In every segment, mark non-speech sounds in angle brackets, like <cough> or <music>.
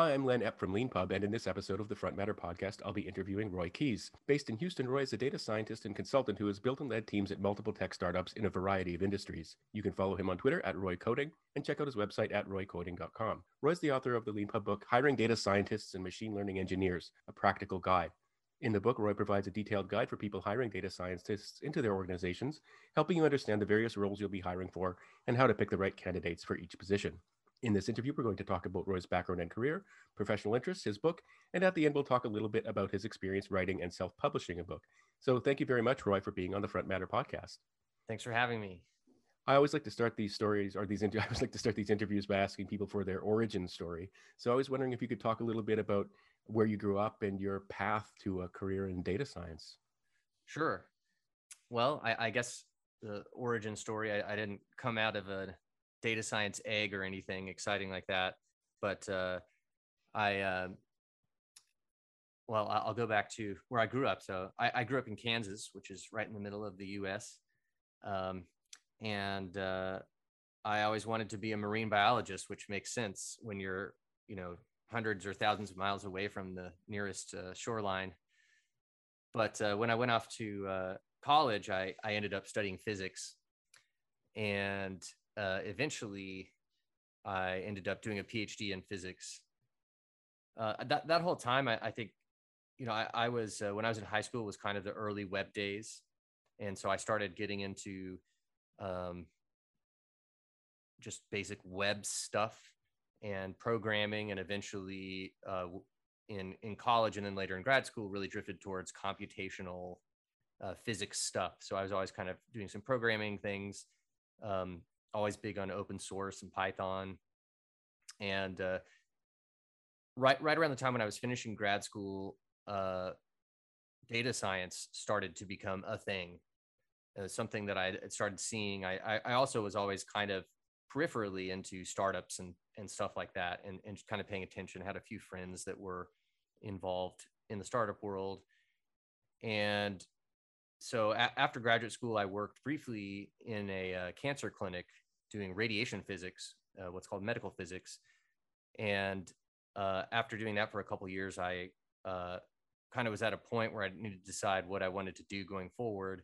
Hi, I'm Len Epp from Leanpub, and in this episode of the Front Matter podcast, I'll be interviewing Roy Keyes. Based in Houston, Roy is a data scientist and consultant who has built and led teams at multiple tech startups in a variety of industries. You can follow him on Twitter at Roy Coding and check out his website at roycoding.com. Roy's the author of the Leanpub book, Hiring Data Scientists and Machine Learning Engineers, a practical guide. In the book, Roy provides a detailed guide for people hiring data scientists into their organizations, helping you understand the various roles you'll be hiring for and how to pick the right candidates for each position. In this interview, we're going to talk about Roy's background and career, professional interests, his book, and at the end, we'll talk a little bit about his experience writing and self publishing a book. So, thank you very much, Roy, for being on the Front Matter podcast. Thanks for having me. I always like to start these stories or these. <laughs> I always like to start these interviews by asking people for their origin story. So I was wondering if you could talk a little bit about where you grew up and your path to a career in data science. Sure. Well, I, I guess the origin story. I, I, didn't come out of a data science egg or anything exciting like that. But uh, I, uh, well, I'll go back to where I grew up. So I, I, grew up in Kansas, which is right in the middle of the U.S. Um, and uh, I always wanted to be a marine biologist, which makes sense when you're, you know, hundreds or thousands of miles away from the nearest uh, shoreline. But uh, when I went off to uh, college, I, I ended up studying physics. And uh, eventually I ended up doing a PhD in physics. Uh, that that whole time, I, I think, you know, I, I was uh, when I was in high school was kind of the early web days, and so I started getting into um, just basic web stuff and programming, and eventually uh, in in college and then later in grad school, really drifted towards computational uh, physics stuff. So I was always kind of doing some programming things. Um, always big on open source and Python. And uh, right right around the time when I was finishing grad school, uh, data science started to become a thing. Uh, something that I started seeing. I, I, also was always kind of peripherally into startups and and stuff like that, and and kind of paying attention. had a few friends that were involved in the startup world, and so a- after graduate school, I worked briefly in a uh, cancer clinic doing radiation physics, uh, what's called medical physics. And uh, after doing that for a couple years, I uh, kind of was at a point where I needed to decide what I wanted to do going forward,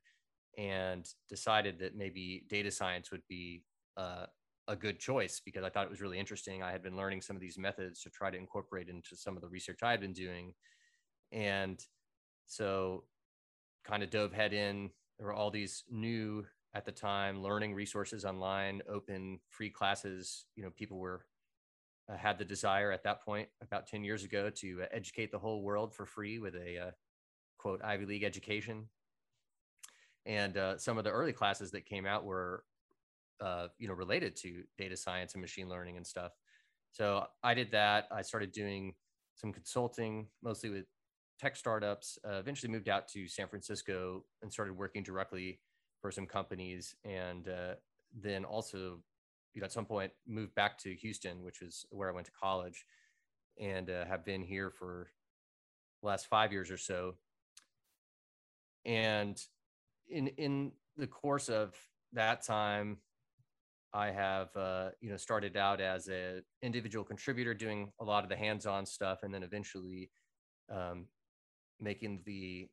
and decided that maybe data science would be uh, a good choice because I thought it was really interesting. I had been learning some of these methods to try to incorporate into some of the research I had been doing, and so kind of dove head in. There were all these new at the time learning resources online, open free classes. You know, people were uh, had the desire at that point about 10 years ago to uh, educate the whole world for free with a uh, quote Ivy League education. And uh, some of the early classes that came out were, uh, you know, related to data science and machine learning and stuff. So I did that. I started doing some consulting, mostly with tech startups. Uh, eventually moved out to San Francisco and started working directly for some companies, and uh, then also, you know, at some point moved back to Houston, which is where I went to college, and uh, have been here for the last five years or so. And in in the course of that time, I have uh, you know started out as an individual contributor doing a lot of the hands-on stuff, and then eventually um, making the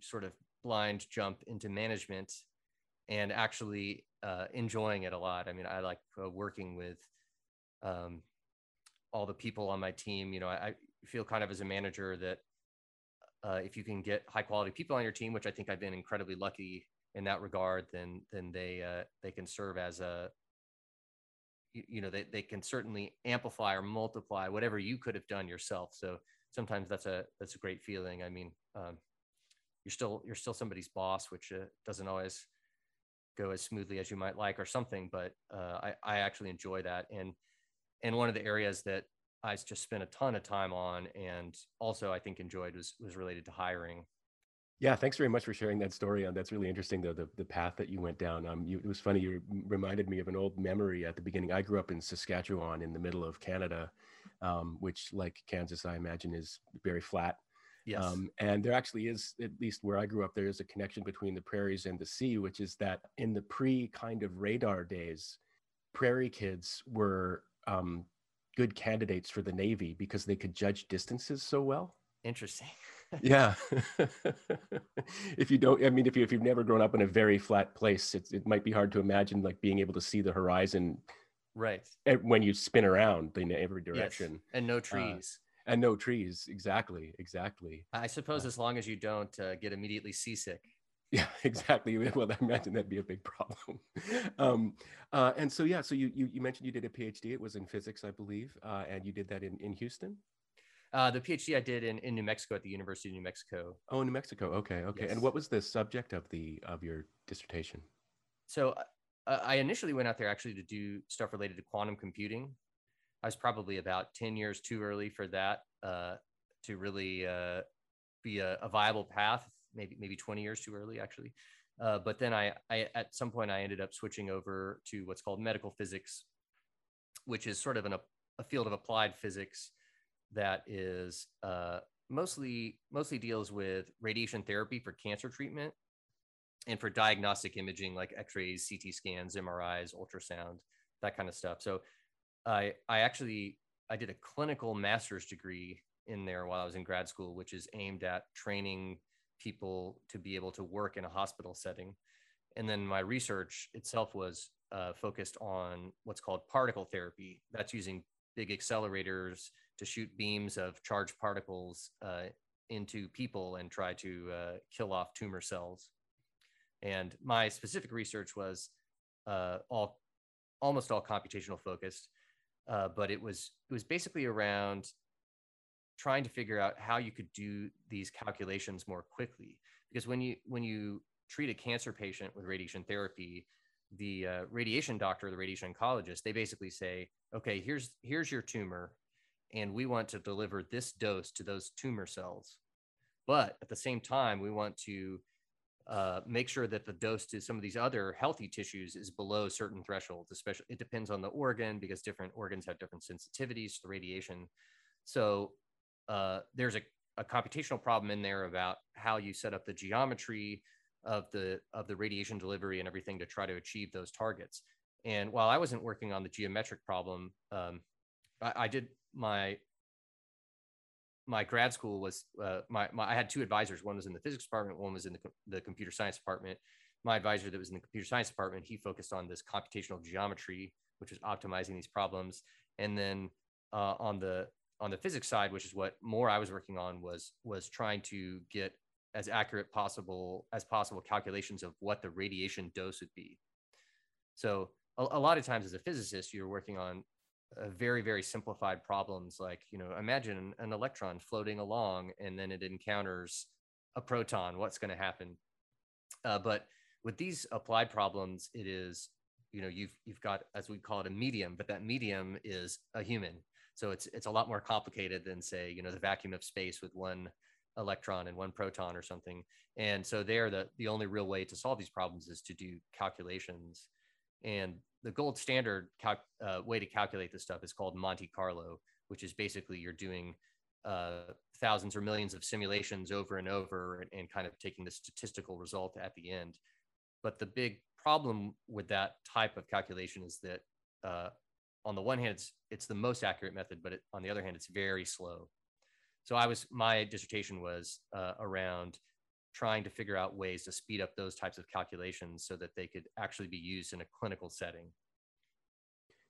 sort of blind jump into management and actually uh, enjoying it a lot. I mean, I like uh, working with um, all the people on my team. You know, I, I feel kind of as a manager that uh, if you can get high quality people on your team, which I think I've been incredibly lucky in that regard, then then they uh, they can serve as a you, you know they, they can certainly amplify or multiply whatever you could have done yourself. So sometimes that's a that's a great feeling. I mean, um, you're still you're still somebody's boss, which uh, doesn't always go as smoothly as you might like or something. But uh, I I actually enjoy that, and and one of the areas that I just spent a ton of time on, and also I think enjoyed was was related to hiring. Yeah, thanks very much for sharing that story. Um, that's really interesting, though, the, the path that you went down. Um, you, it was funny, you reminded me of an old memory at the beginning. I grew up in Saskatchewan in the middle of Canada, um, which, like Kansas, I imagine is very flat. Yes. Um, and there actually is, at least where I grew up, there is a connection between the prairies and the sea, which is that in the pre kind of radar days, prairie kids were um, good candidates for the Navy because they could judge distances so well. Interesting. <laughs> yeah. <laughs> if you don't, I mean, if you if you've never grown up in a very flat place, it's, it might be hard to imagine like being able to see the horizon, right? And when you spin around in every direction, yes. and no uh, trees. Uh, and no trees. Exactly. Exactly. I suppose uh, as long as you don't uh, get immediately seasick. <laughs> Yeah, exactly. <laughs> Well, I imagine that'd be a big problem. <laughs> um, uh, and so, yeah, so you, you, you mentioned you did a PhD. It was in physics, I believe, uh, and you did that in, in Houston. Uh, the PhD I did in, in New Mexico at the University of New Mexico. Oh, New Mexico. Okay, okay. Yes. And what was the subject of the of your dissertation? So uh, I initially went out there actually to do stuff related to quantum computing. I was probably about ten years too early for that uh, to really uh, be a, a, viable path. Maybe maybe twenty years too early actually. Uh, but then I, I at some point I ended up switching over to what's called medical physics, which is sort of an, a field of applied physics that is uh, mostly mostly deals with radiation therapy for cancer treatment and for diagnostic imaging like x-rays ct scans mris ultrasound that kind of stuff. So i i actually i did a clinical master's degree in there while i was in grad school which is aimed at training people to be able to work in a hospital setting. And then my research itself was uh, focused on what's called particle therapy. That's using big accelerators to shoot beams of charged particles uh, into people and try to uh, kill off tumor cells. And my specific research was uh, all almost all computational focused, uh, but it was it was basically around trying to figure out how you could do these calculations more quickly. Because when you when you treat a cancer patient with radiation therapy, the uh, radiation doctor, the radiation oncologist, they basically say, okay, here's here's your tumor, and we want to deliver this dose to those tumor cells. But at the same time, we want to uh, make sure that the dose to some of these other healthy tissues is below certain thresholds. Especially, it depends on the organ because different organs have different sensitivities to radiation. So uh, there's a, a computational problem in there about how you set up the geometry of the of the radiation delivery and everything to try to achieve those targets. And while I wasn't working on the geometric problem, um, I, I, did my my grad school was uh, my, my I had two advisors. One was in the physics department. One was in the, the computer science department. My advisor that was in the computer science department, he focused on this computational geometry, which was optimizing these problems. And then uh, on the on the physics side, which is what more I was working on, was was trying to get as accurate possible as possible calculations of what the radiation dose would be. So a, a lot of times as a physicist, you're working on uh, very very simplified problems like you know imagine an electron floating along and then it encounters a proton what's going to happen uh, but with these applied problems it is you know you've you've got as we call it a medium but that medium is a human so it's it's a lot more complicated than say you know the vacuum of space with one electron and one proton or something. And so there, the, the only real way to solve these problems is to do calculations. And the gold standard cal- uh, way to calculate this stuff is called Monte Carlo, which is basically you're doing uh, thousands or millions of simulations over and over and, and, kind of taking the statistical result at the end. But the big problem with that type of calculation is that uh, on the one hand, it's, it's the most accurate method, but it, on the other hand, it's very slow so i was my dissertation was uh, around trying to figure out ways to speed up those types of calculations so that they could actually be used in a clinical setting.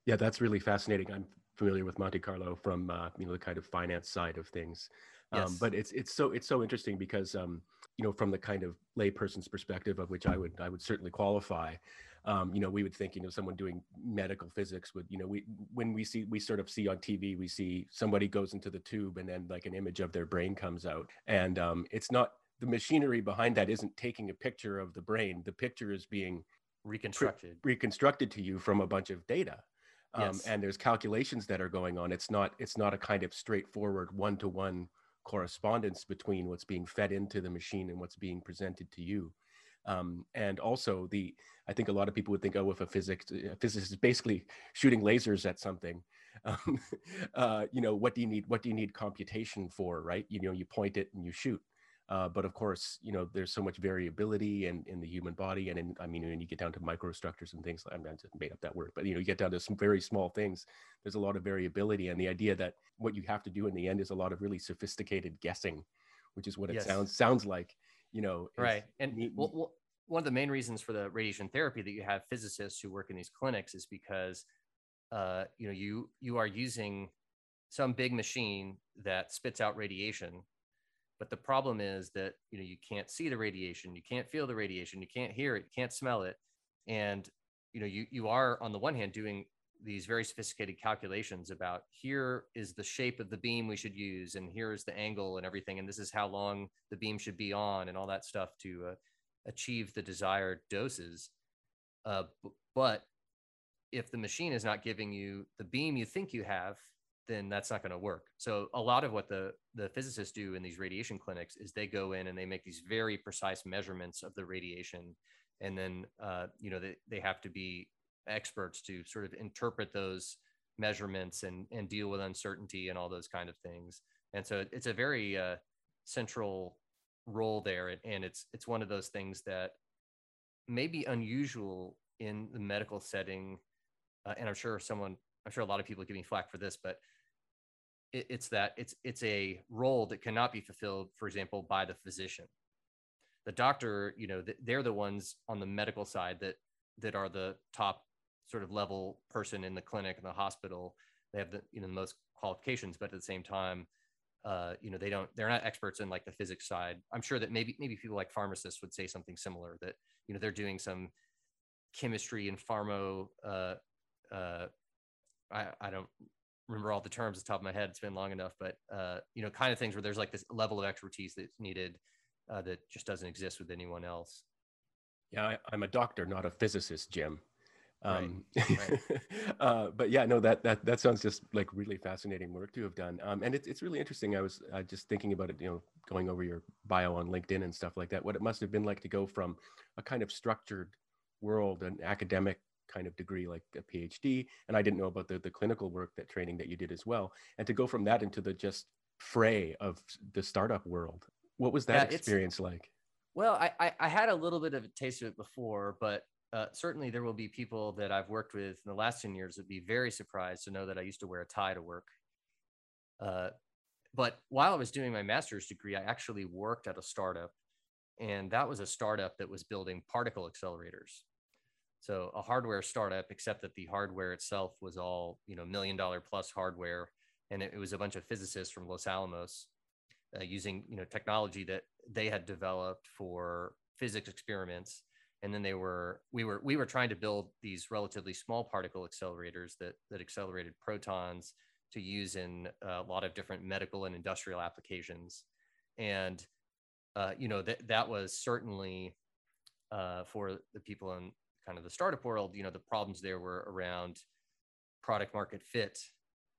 Yeah that's really fascinating. I'm familiar with monte carlo from uh, you know the kind of finance side of things. Um, yes. but it's it's so it's so interesting because um, you know from the kind of layperson's perspective of which i would i would certainly qualify um, you know, we would think, you know, someone doing medical physics would, you know, we when we see we sort of see on TV, we see somebody goes into the tube and then like an image of their brain comes out, and um, it's not the machinery behind that isn't taking a picture of the brain. The picture is being reconstructed pre- reconstructed to you from a bunch of data. Um, yes. and there's calculations that are going on. It's not it's not a kind of straightforward one to one correspondence between what's being fed into the machine and what's being presented to you. Um, and also the, I think a lot of people would think, oh, if a physics, a physicist is basically shooting lasers at something, <laughs> um, uh, you know, what do you need? What do you need computation for, right? You know, you point it and you shoot. Uh, but of course, you know, there's so much variability in, in the human body. And in, I mean, when you get down to microstructures and things, I, mean, I just made up that word, but you know, you get down to some very small things, there's a lot of variability. And the idea that what you have to do in the end is a lot of really sophisticated guessing, which is what it yes. sounds, sounds like, you know. Right. And well, well, one of the main reasons for the radiation therapy that you have physicists who work in these clinics is because, uh, you know, you, you are using some big machine that spits out radiation but the problem is that you know you can't see the radiation, you can't feel the radiation, you can't hear it, you can't smell it, and you know you you are on the one hand doing these very sophisticated calculations about here is the shape of the beam we should use and here is the angle and everything and this is how long the beam should be on and all that stuff to uh, achieve the desired doses. Uh, but if the machine is not giving you the beam you think you have then that's not going to work. So a lot of what the the physicists do in these radiation clinics is they go in and they make these very precise measurements of the radiation, and then uh, you know they they have to be experts to sort of interpret those measurements and and deal with uncertainty and all those kind of things. And so it's a very uh, central role there, and it's it's one of those things that may be unusual in the medical setting. Uh, and I'm sure someone I'm sure a lot of people give me flack for this, but it, it's that it's it's a role that cannot be fulfilled, for example, by the physician. The doctor, you know, they're the ones on the medical side that that are the top sort of level person in the clinic and the hospital. They have the you know the most qualifications, but at the same time, uh, you know they don't they're not experts in like the physics side. I'm sure that maybe maybe people like pharmacists would say something similar that you know they're doing some chemistry and pharma uh, uh, I, I don't remember all the terms at the top of my head. It's been long enough, but uh, you know, kind of things where there's like this level of expertise that's needed uh, that just doesn't exist with anyone else. Yeah, I, am a doctor, not a physicist, Jim. Um, right. Right. <laughs> uh, but yeah, no, that that that sounds just like really fascinating work to have done. Um, and it's it's really interesting. I was uh, just thinking about it, you know, going over your bio on LinkedIn and stuff like that. What it must have been like to go from a kind of structured world, an academic kind of degree like a phd and i didn't know about the, the clinical work that training that you did as well. And to go from that into the just fray of the startup world what was that yeah, experience like? Well I, I, I had a little bit of a taste of it before but uh, certainly there will be people that i've worked with in the last 10 years would be very surprised to know that i used to wear a tie to work. Uh, but while i was doing my master's degree i actually worked at a startup and that was a startup that was building particle accelerators so a hardware startup, except that the hardware itself was all you know million dollar plus hardware, and it, it was a bunch of physicists from Los Alamos uh, using you know technology that they had developed for physics experiments. And then they were we were we were trying to build these relatively small particle accelerators that that accelerated protons to use in a lot of different medical and industrial applications. And uh, you know that that was certainly uh, for the people in kind of the startup world, you know, the problems there were around product market fit,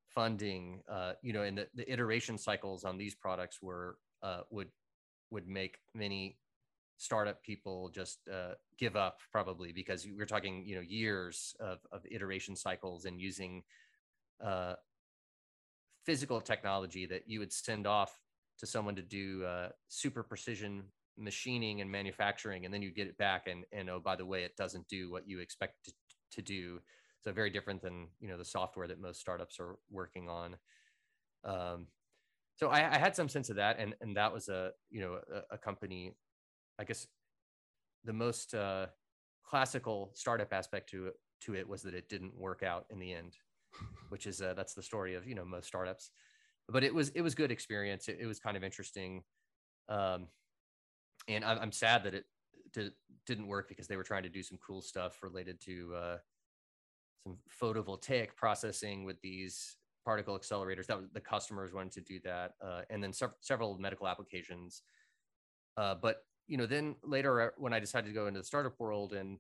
funding, uh, you know, and the, the iteration cycles on these products were uh, would would make many startup people just uh, give up probably because we're talking you know years of, of iteration cycles and using uh, physical technology that you would send off to someone to do uh, super precision machining and manufacturing and then you get it back and and oh by the way it doesn't do what you expect to, to do. So very different than you know the software that most startups are working on. Um, so I, I, had some sense of that and and that was a you know a, a company i guess the most uh, classical startup aspect to it to it was that it didn't work out in the end <laughs> which is uh, that's the story of you know most startups. But it was it was good experience. It, it was kind of interesting. Um, and I'm, I'm sad that it did, didn't work because they were trying to do some cool stuff related to uh, some photovoltaic processing with these particle accelerators. That was, the customers wanted to do that, uh, and then sev- several medical applications. Uh, but you know, then later uh, when I decided to go into the startup world, and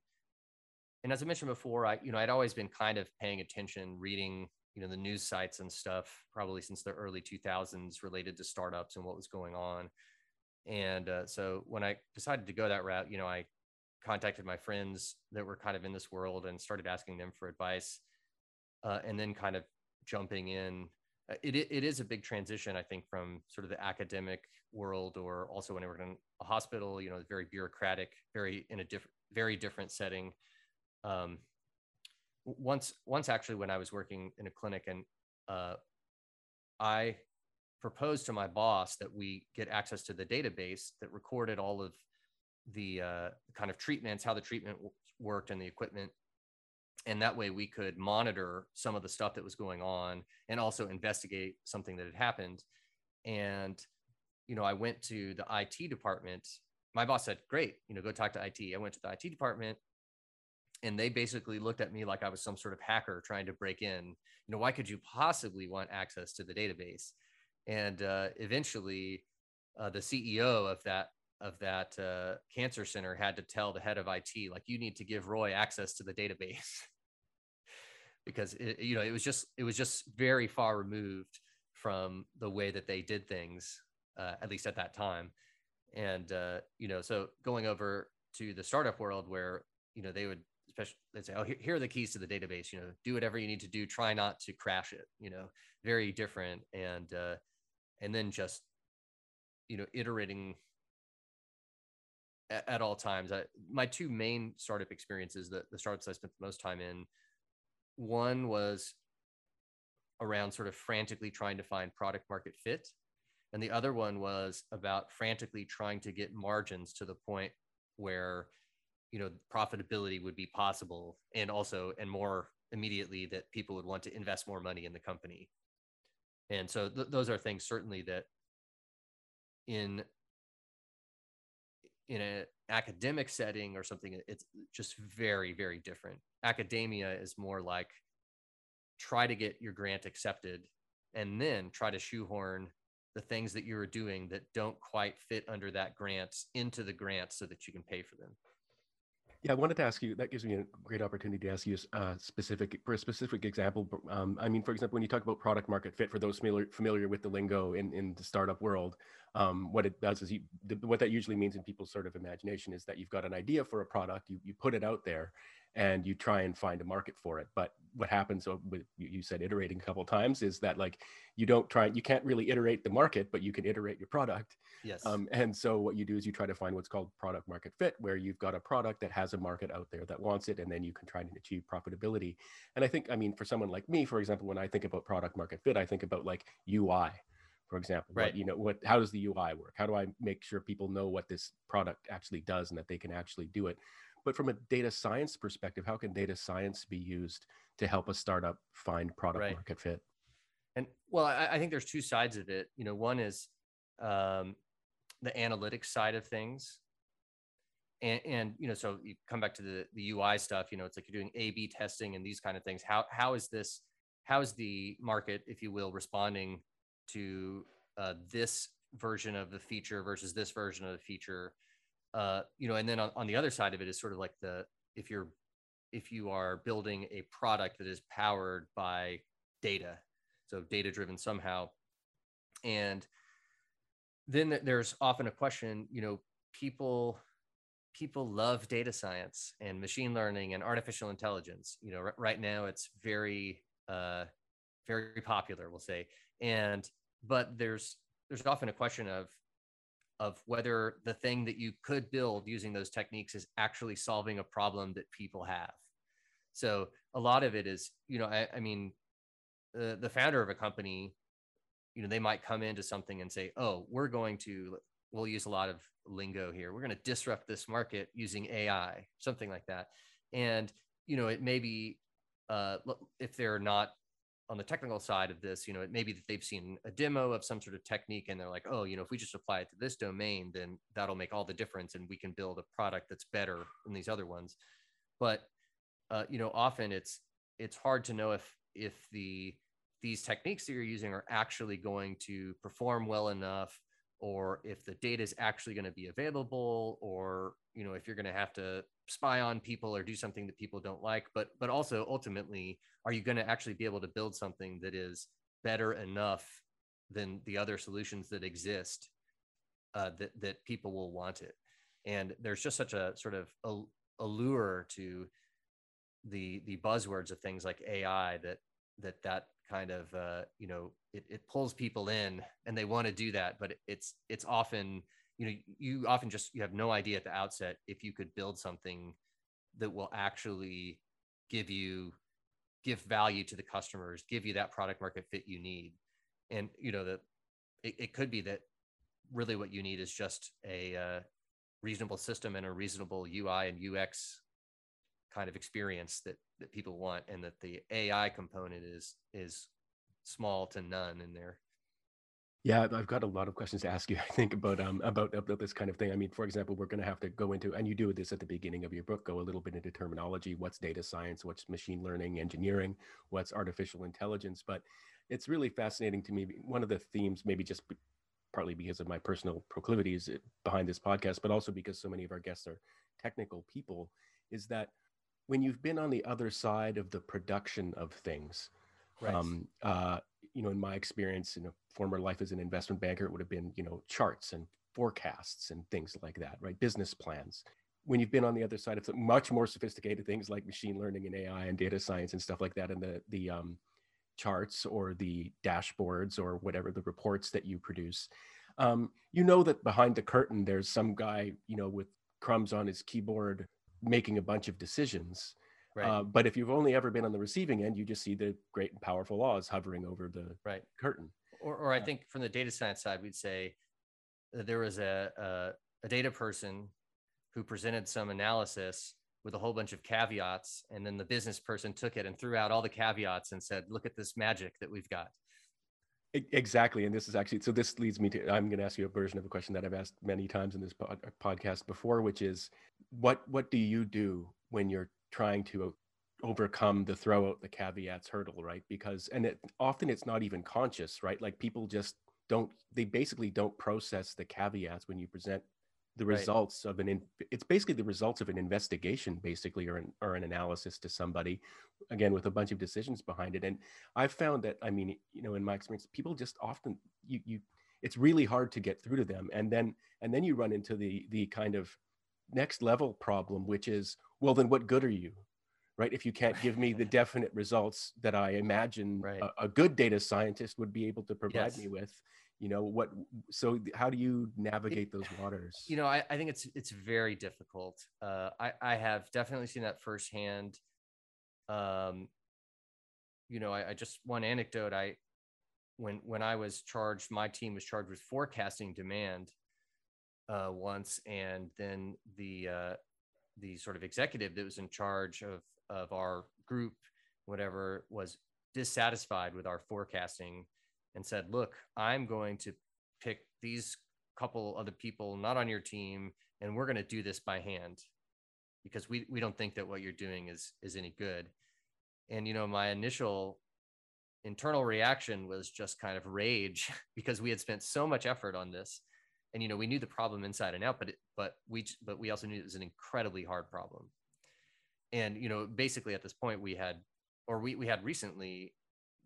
and as I mentioned before, I you know I'd always been kind of paying attention, reading you know the news sites and stuff, probably since the early 2000s related to startups and what was going on. And uh, so when I decided to go that route, you know, I contacted my friends that were kind of in this world and started asking them for advice. Uh, and then kind of jumping in uh, it, it is a big transition, I think, from sort of the academic world or also when I worked in a hospital, you know, very bureaucratic, very in a different, very different setting. Um, once, once actually, when I was working in a clinic and uh, I proposed to my boss that we get access to the database that recorded all of the uh, kind of treatments, how the treatment worked, and the equipment. And that way we could monitor some of the stuff that was going on and also investigate something that had happened. And, you know, I went to the IT department. My boss said, Great, you know, go talk to IT. I went to the IT department and they basically looked at me like I was some sort of hacker trying to break in. You know, why could you possibly want access to the database? And uh, eventually, uh, the CEO of that of that uh, cancer center had to tell the head of IT, like, you need to give Roy access to the database <laughs> because it, you know it was just it was just very far removed from the way that they did things, uh, at least at that time. And uh, you know, so going over to the startup world where you know they would especially they'd say, oh, here, here are the keys to the database. You know, do whatever you need to do. Try not to crash it. You know, very different and uh, and then just you know iterating at, at all times. I, my two main startup experiences, the, the startups I spent the most time in, one was around sort of frantically trying to find product market fit. And the other one was about frantically trying to get margins to the point where, you know, profitability would be possible and also, and more immediately that people would want to invest more money in the company. And so th- those are things certainly that in in an academic setting or something it's just very very different. Academia is more like try to get your grant accepted and then try to shoehorn the things that you're doing that don't quite fit under that grant into the grant so that you can pay for them yeah, I wanted to ask you. That gives me a great opportunity to ask you a uh, specific for a specific example. Um, I mean, for example, when you talk about product market fit, for those familiar familiar with the lingo in in the startup world, um, what it does is you, the, what that usually means in people's sort of imagination is that you've got an idea for a product, you you put it out there, and you try and find a market for it. But what happens, so with, you said iterating a couple times, is that like you don't try, you can't really iterate the market, but you can iterate your product. Yes. Um, and so what you do is you try to find what's called product market fit, where you've got a product that has a market out there that wants it, and then you can try and achieve profitability. And I think, I mean, for someone like me, for example, when I think about product market fit, I think about like UI for example right what, you know what how does the ui work how do i make sure people know what this product actually does and that they can actually do it but from a data science perspective, how can data science be used to help a startup find product right. market fit? And well, I, I, think there's two sides of it. You know, one is um, the analytics side of things. And, and, you know, so you come back to the, the UI stuff, you know, it's like you're doing A B testing and these kind of things. How, how is this, how is the market, if you will, responding to uh, this version of the feature versus this version of the feature? uh, you know, and then on, on the other side of it is sort of like the if you're if you are building a product that is powered by data, so data driven somehow, and then there's often a question, you know, people people love data science and machine learning and artificial intelligence. You know, r- right now it's very uh, very popular, we'll say, and but there's there's often a question of of whether the thing that you could build using those techniques is actually solving a problem that people have. So a lot of it is, you know, I, I mean, the, the founder of a company, you know, they might come into something and say, oh, we're going to, we'll use a lot of lingo here. We're going to disrupt this market using AI, something like that. And, you know, it may be, uh, if they're not on the technical side of this, you know, it may be that they've seen a demo of some sort of technique and they're like, oh, you know, if we just apply it to this domain, then that'll make all the difference and we can build a product that's better than these other ones. But uh, you know, often it's it's hard to know if if the these techniques that you're using are actually going to perform well enough or if the data is actually going to be available or you know if you're going to have to spy on people or do something that people don't like but but also ultimately are you going to actually be able to build something that is better enough than the other solutions that exist uh, that that people will want it? And there's just such a sort of allure to the the buzzwords of things like AI that that that kind of uh, you know it, it pulls people in and they want to do that but it's it's often you know you often just you have no idea at the outset if you could build something that will actually give you give value to the customers give you that product market fit you need. And you know that it, it could be that really what you need is just a uh, reasonable system and a reasonable ui and ux kind of experience that that people want and that the ai component is is small to none in there yeah, I've got a lot of questions to ask you. <laughs> I think about um about, about this kind of thing. I mean, for example, we're going to have to go into, and you do this at the beginning of your book, go a little bit into terminology. What's data science? What's machine learning, engineering? What's artificial intelligence? But it's really fascinating to me. One of the themes, maybe just partly because of my personal proclivities eh, behind this podcast, but also because so many of our guests are technical people, is that when you've been on the other side of the production of things, right. um, uh, you know, in my experience in a former life as an investment banker, it would have been, you know, charts and forecasts and things like that, right? Business plans. When you've been on the other side of much more sophisticated things like machine learning and AI and data science and stuff like that, and the the um, charts or the dashboards or whatever the reports that you produce, um, you know that behind the curtain there's some guy, you know, with crumbs on his keyboard making a bunch of decisions Right. Uh, but if you've only ever been on the receiving end, you just see the great and powerful Oz hovering over the right. curtain. Or, or I think from the data science side, we'd say that there was a, a, a data person who presented some analysis with a whole bunch of caveats, and then the business person took it and threw out all the caveats and said, "Look at this magic that we've got." Exactly, and this is actually so. This leads me to I'm going to ask you a version of a question that I've asked many times in this pod, podcast before, which is, what what do you do when you're trying to overcome the throw out the caveats hurdle right? Because and it often it's not even conscious right? Like people just don't they basically don't process the caveats when you present the right. results of an in, it's basically the results of an investigation basically or an, or an analysis to somebody again with a bunch of decisions behind it. And i've found that i mean you know in my experience people just often you you it's really hard to get through to them. And then and then you run into the the kind of next level problem which is well then what good are you right? If you can't give me the definite results that i imagine <laughs> right. a, a, good data scientist would be able to provide yes. me with you know what so how do you navigate those waters? you know i, I think it's it's very difficult. Uh, I, I have definitely seen that firsthand. Um you know I, I just one anecdote i when when i was charged my team was charged with forecasting demand uh, once and then the uh, the sort of executive that was in charge of of our group whatever was dissatisfied with our forecasting and said look i'm going to pick these couple other people not on your team and we're going to do this by hand because we we don't think that what you're doing is is any good. And you know my initial internal reaction was just kind of rage <laughs> because we had spent so much effort on this and you know we knew the problem inside and out but it, but we but we also knew it was an incredibly hard problem. And you know basically at this point we had or we, we had recently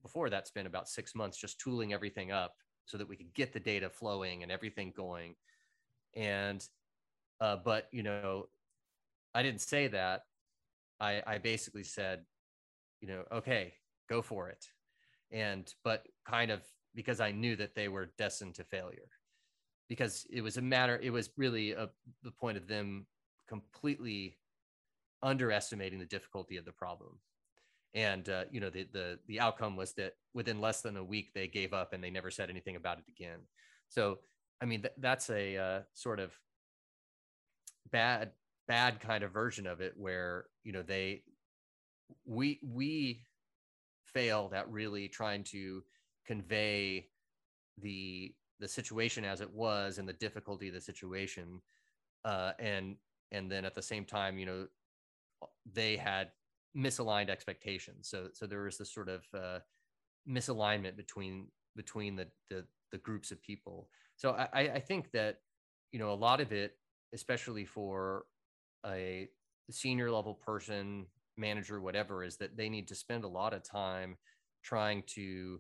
before that spent about six months just tooling everything up so that we could get the data flowing and everything going. And uh, but you know i didn't say that. I i basically said you know okay go for it. And but kind of because i knew that they were destined to failure because it was a matter it was really a, the point of them completely underestimating the difficulty of the problem. And uh, you know the, the the outcome was that within less than a week they gave up and they never said anything about it again. So i mean th- that's a uh, sort of bad bad kind of version of it where you know they we we failed at really trying to convey the the situation as it was and the difficulty of the situation uh, and and then at the same time you know they had misaligned expectations. So so there was this sort of uh, misalignment between between the, the the groups of people. So i i think that you know a lot of it especially for a senior level person manager whatever is that they need to spend a lot of time trying to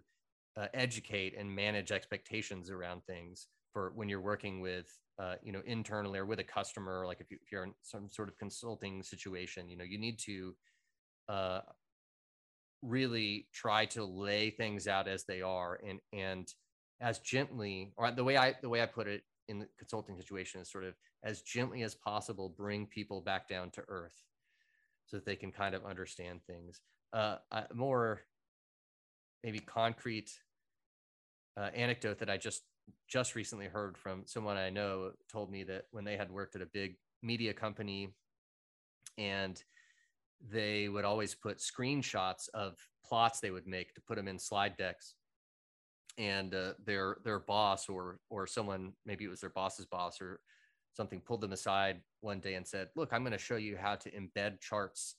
uh, educate and manage expectations around things for when you're working with uh, you know internally or with a customer like if, you, you're in some sort of consulting situation you know you need to uh, really try to lay things out as they are and and as gently or the way i the way i put it in the consulting situation is sort of as gently as possible bring people back down to earth so that they can kind of understand things. Uh, more maybe concrete uh, anecdote that i just just recently heard from someone i know told me that when they had worked at a big media company and they would always put screenshots of plots they would make to put them in slide decks. And uh, their their boss or or someone maybe it was their boss's boss or something pulled them aside one day and said look i'm going to show you how to embed charts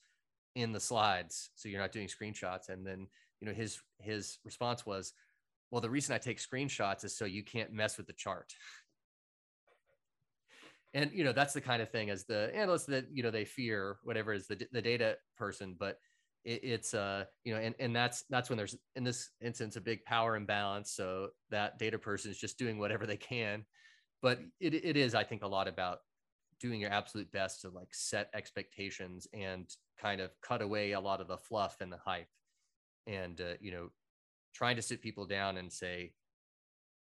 in the slides so you're not doing screenshots. And then you know his his response was well the reason i take screenshots is so you can't mess with the chart. And you know that's the kind of thing as the analysts that you know they fear whatever is the, the data person but it, it's uh you know and, and that's that's when there's in this instance a big power imbalance. So that data person is just doing whatever they can. But it, it is i think a lot about doing your absolute best to like set expectations and kind of cut away a lot of the fluff and the hype. And uh, you know trying to sit people down and say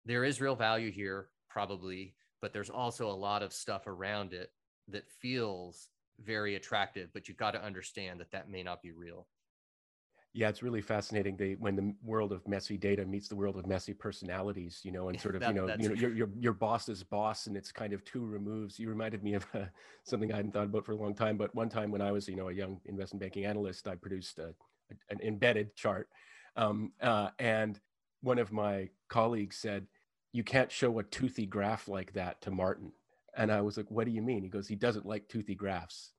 there is real value here probably but there's also a lot of stuff around it that feels very attractive but you've got to understand that that may not be real. Yeah it's really fascinating they when the world of messy data meets the world of messy personalities you know and sort of <laughs> that, you know you know your, your your boss's boss and it's kind of two removes. You reminded me of uh, something i hadn't thought about for a long time but one time when i was you know a young investment banking analyst i produced a, a, an embedded chart um, uh, and one of my colleagues said you can't show a toothy graph like that to Martin. And I was like, what do you mean? He goes, he doesn't like toothy graphs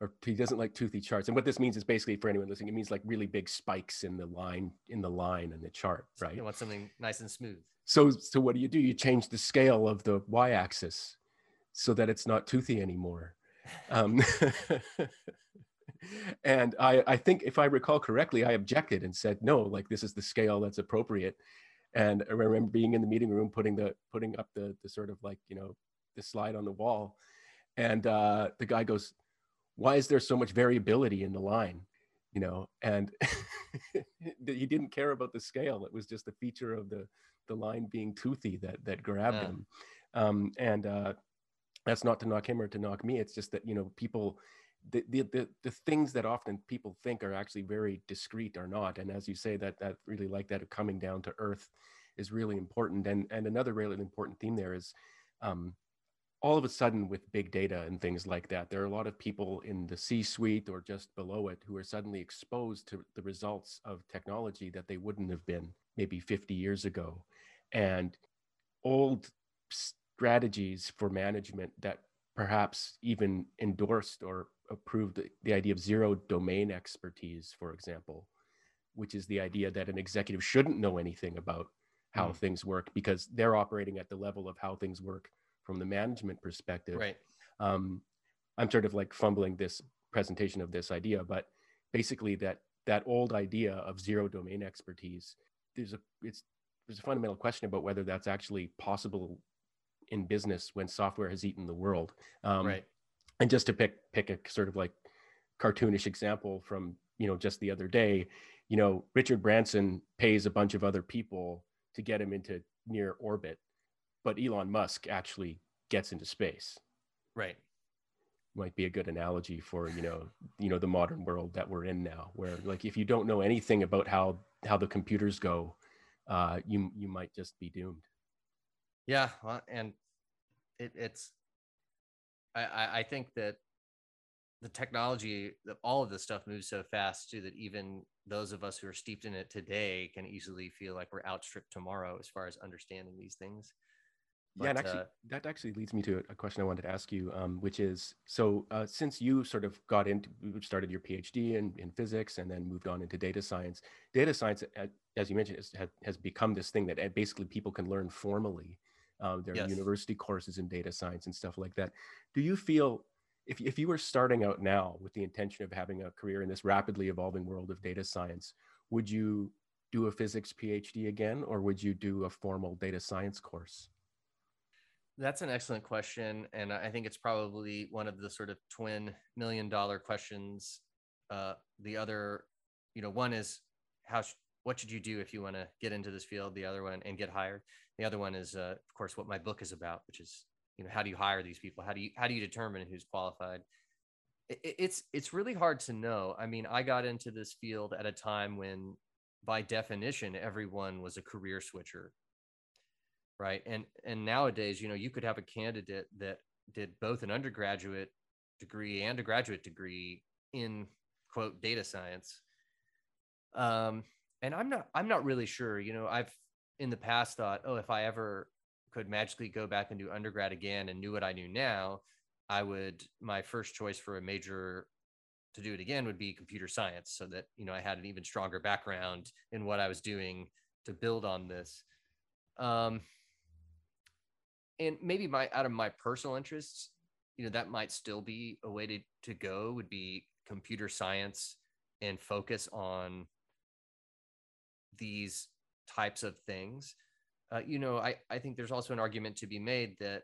or he doesn't like toothy charts. And what this means is basically for anyone listening, it means like really big spikes in the line, in the line and the chart, right? You want something nice and smooth. So, so what do you do? You change the scale of the y-axis so that it's not toothy anymore. Um, <laughs> and I, I think if I recall correctly, I objected and said, no, like this is the scale that's appropriate and I remember being in the meeting room, putting the putting up the the sort of like you know the slide on the wall, and uh, the guy goes, "Why is there so much variability in the line?" You know, and <laughs> he didn't care about the scale. It was just a feature of the the line being toothy that that grabbed yeah. him. Um, and uh, that's not to knock him or to knock me. It's just that you know people the, the, the, the things that often people think are actually very discreet are not. And as you say, that that really like that coming down to earth is really important. And and another really important theme there is um, all of a sudden with big data and things like that, there are a lot of people in the C-suite or just below it who are suddenly exposed to the results of technology that they wouldn't have been maybe 50 years ago. And old strategies for management that perhaps even endorsed or approved the idea of zero domain expertise, for example, which is the idea that an executive shouldn't know anything about how mm. things work because they're operating at the level of how things work from the management perspective. Right. Um, I'm sort of like fumbling this presentation of this idea, but basically that that old idea of zero domain expertise, there's a it's there's a fundamental question about whether that's actually possible in business when software has eaten the world. Um, right and just to pick pick a sort of like cartoonish example from you know just the other day you know richard branson pays a bunch of other people to get him into near orbit but elon musk actually gets into space. Right. Might be a good analogy for you know you know the modern world that we're in now where like if you don't know anything about how how the computers go uh you you might just be doomed. Yeah well, and it, it's I, I think that the technology, all of this stuff moves so fast too that even those of us who are steeped in it today can easily feel like we're outstripped tomorrow as far as understanding these things. But, yeah, and actually, uh, that actually leads me to a question I wanted to ask you, um, which is so uh, since you sort of got into started your PhD in, in physics and then moved on into data science, data science, as you mentioned, has, has become this thing that uh, basically people can learn formally. Um, there are yes. university courses in data science and stuff like that. Do you feel if, if you were starting out now with the intention of having a career in this rapidly evolving world of data science, would you do a physics PhD again, or would you do a formal data science course? That's an excellent question. And I think it's probably one of the sort of twin million dollar questions. Uh, the other, you know, one is how what should you do if you want to get into this field the other one and get hired? The other one is uh, of course what my book is about which is you know how do you hire these people? How do you how do you determine who's qualified? It, it's it's really hard to know. I mean i got into this field at a time when by definition everyone was a career switcher right? And and nowadays you know you could have a candidate that did both an undergraduate degree and a graduate degree in quote data science. Um and i'm not i'm not really sure you know i've in the past thought oh if i ever could magically go back and do undergrad again and knew what i knew now i would my first choice for a major to do it again would be computer science so that you know i had an even stronger background in what i was doing to build on this. Um and maybe my out of my personal interests you know that might still be a way to, to go would be computer science and focus on these types of things uh, you know I, I think there's also an argument to be made that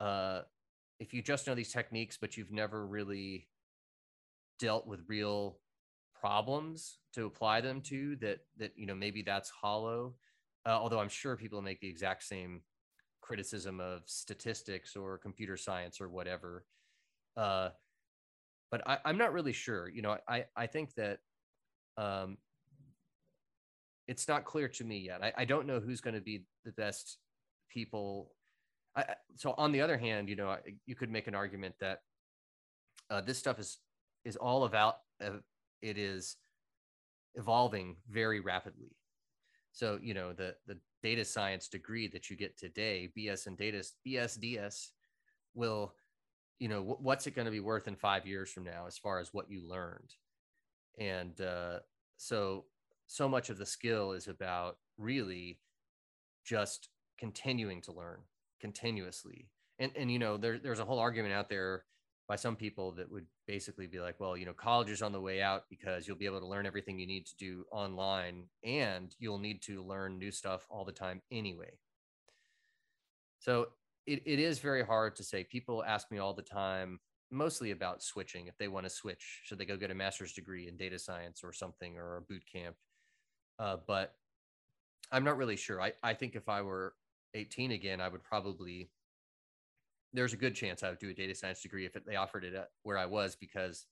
uh, if you just know these techniques but you've never really dealt with real problems to apply them to that that you know maybe that's hollow uh, although i'm sure people make the exact same criticism of statistics or computer science or whatever. Uh, but I, am not really sure. You know, I, I think that um, it's not clear to me yet. I, I don't know who's going to be the best people. I, so on the other hand, you know, you could make an argument that uh, this stuff is is all about uh, it is evolving very rapidly. So you know the the data science degree that you get today, BS and data, BSDS, will, you know, w- what's it going to be worth in five years from now as far as what you learned? And uh, so, so much of the skill is about really just continuing to learn continuously. And, and you know, there, there's a whole argument out there by some people that would basically be like, well, you know, college is on the way out because you'll be able to learn everything you need to do online and you'll need to learn new stuff all the time anyway. So it, it is very hard to say. People ask me all the time, mostly about switching. If they want to switch, should they go get a master's degree in data science or something or a boot camp? Uh, but I'm not really sure. I, I think if I were 18 again, I would probably there's a good chance I would do a data science degree if they offered it at where I was because,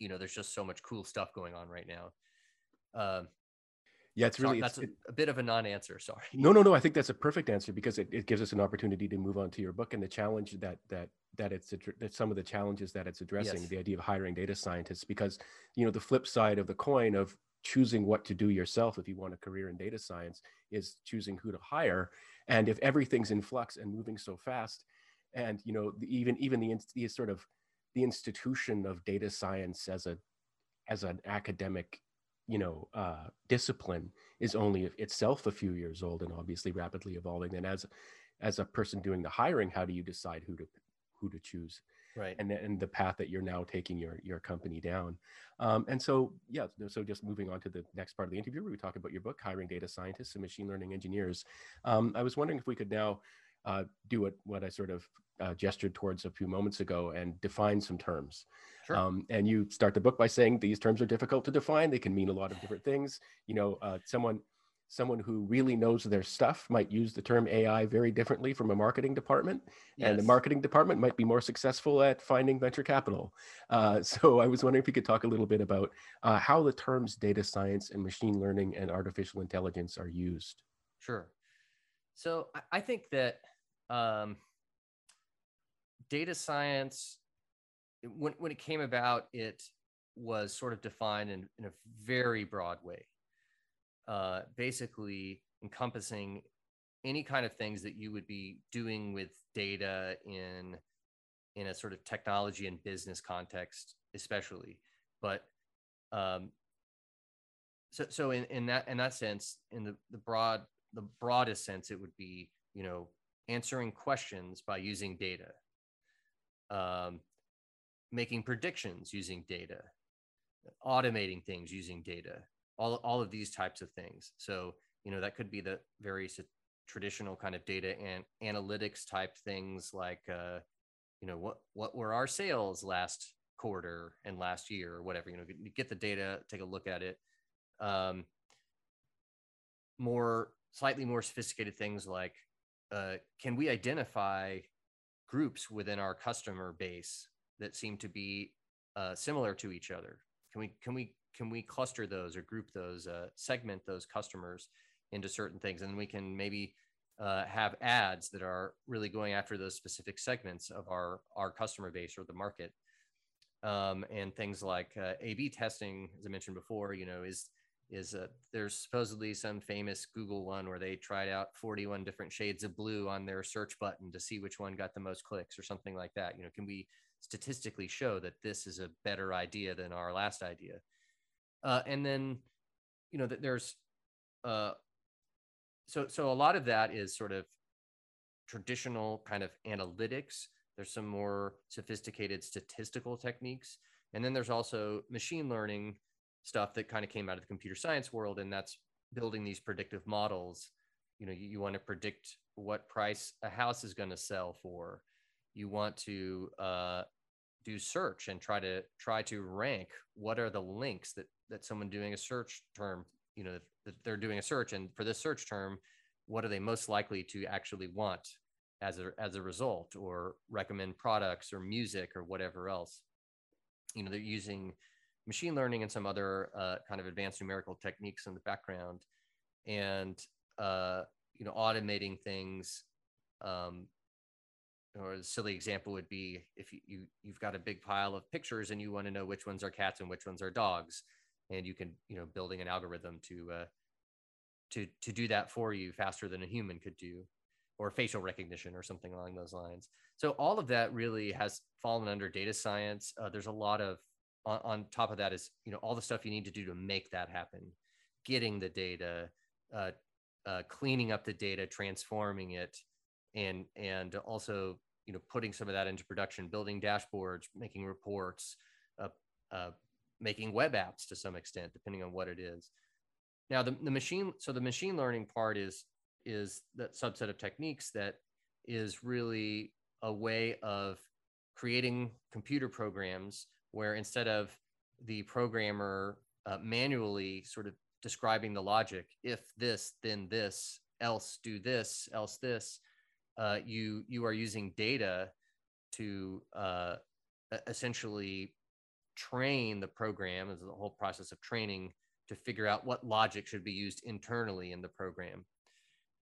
you know, there's just so much cool stuff going on right now. Um, yeah, it's really that's it's, a, a, bit of a non-answer. Sorry. No, no, no. I think that's a perfect answer because it, it gives us an opportunity to move on to your book and the challenge that that that it's that some of the challenges that it's addressing. Yes. The idea of hiring data scientists because you know the flip side of the coin of choosing what to do yourself if you want a career in data science is choosing who to hire. And if everything's in flux and moving so fast, and you know the, even even the, the sort of the institution of data science as a as an academic you know uh, discipline is only itself a few years old and obviously rapidly evolving and as as a person doing the hiring how do you decide who to who to choose right and and the path that you're now taking your your company down um, and so yeah so just moving on to the next part of the interview where we talk about your book hiring data scientists and machine learning engineers um, i was wondering if we could now uh, do what, what I sort of uh, gestured towards a few moments ago and define some terms. Sure. Um, and you start the book by saying these terms are difficult to define. They can mean a lot of different things. You know, uh, someone someone who really knows their stuff might use the term AI very differently from a marketing department, yes. and the marketing department might be more successful at finding venture capital. Uh, <laughs> so I was wondering if you could talk a little bit about uh, how the terms data science and machine learning and artificial intelligence are used. Sure. So I think that um, data science, when, when it came about, it was sort of defined in, in a very broad way, uh, basically encompassing any kind of things that you would be doing with data in in a sort of technology and business context especially. But um, so so in, in that in that sense in the, the broad the broadest sense it would be you know answering questions by using data, um, making predictions using data, automating things using data, all, all of these types of things. So, you know, that could be the very traditional kind of data and analytics type things like, uh, you know, what, what were our sales last quarter and last year or whatever, you know, get the data, take a look at it, um, more slightly more sophisticated things like uh, can we identify groups within our customer base that seem to be uh, similar to each other can we can we can we cluster those or group those uh, segment those customers into certain things and we can maybe uh, have ads that are really going after those specific segments of our our customer base or the market um, and things like uh, A/B testing, as I mentioned before, you know, is is there's supposedly some famous Google one where they tried out 41 different shades of blue on their search button to see which one got the most clicks or something like that. You know, can we statistically show that this is a better idea than our last idea? Uh, and then, you know, that there's uh, so so a lot of that is sort of traditional kind of analytics. There's some more sophisticated statistical techniques. And then there's also machine learning stuff that kind of came out of the computer science world and that's building these predictive models. You know you, you want to predict what price a house is going to sell for. You want to uh, do search and try to try to rank what are the links that that someone doing a search term you know that they're doing a search. And for this search term what are they most likely to actually want as a as a result or recommend products or music or whatever else? You know they're using machine learning and some other uh, kind of advanced numerical techniques in the background and uh, you know automating things um, or a silly example would be if you, you you've got a big pile of pictures and you want to know which ones are cats and which ones are dogs and you can you know building an algorithm to uh, to to do that for you faster than a human could do or facial recognition or something along those lines. So all of that really has fallen under data science. Uh, there's a lot of on, on, top of that is you know all the stuff you need to do to make that happen. Getting the data uh, uh, cleaning up the data transforming it and and also you know putting some of that into production building dashboards making reports uh, uh, making web apps to some extent depending on what it is. Now the, the machine, so the machine learning part is is that subset of techniques that is really a way of creating computer programs where instead of the programmer uh, manually sort of describing the logic, if this, then this, else do this, else this, uh, you you are using data to uh, essentially train the program as the whole process of training to figure out what logic should be used internally in the program.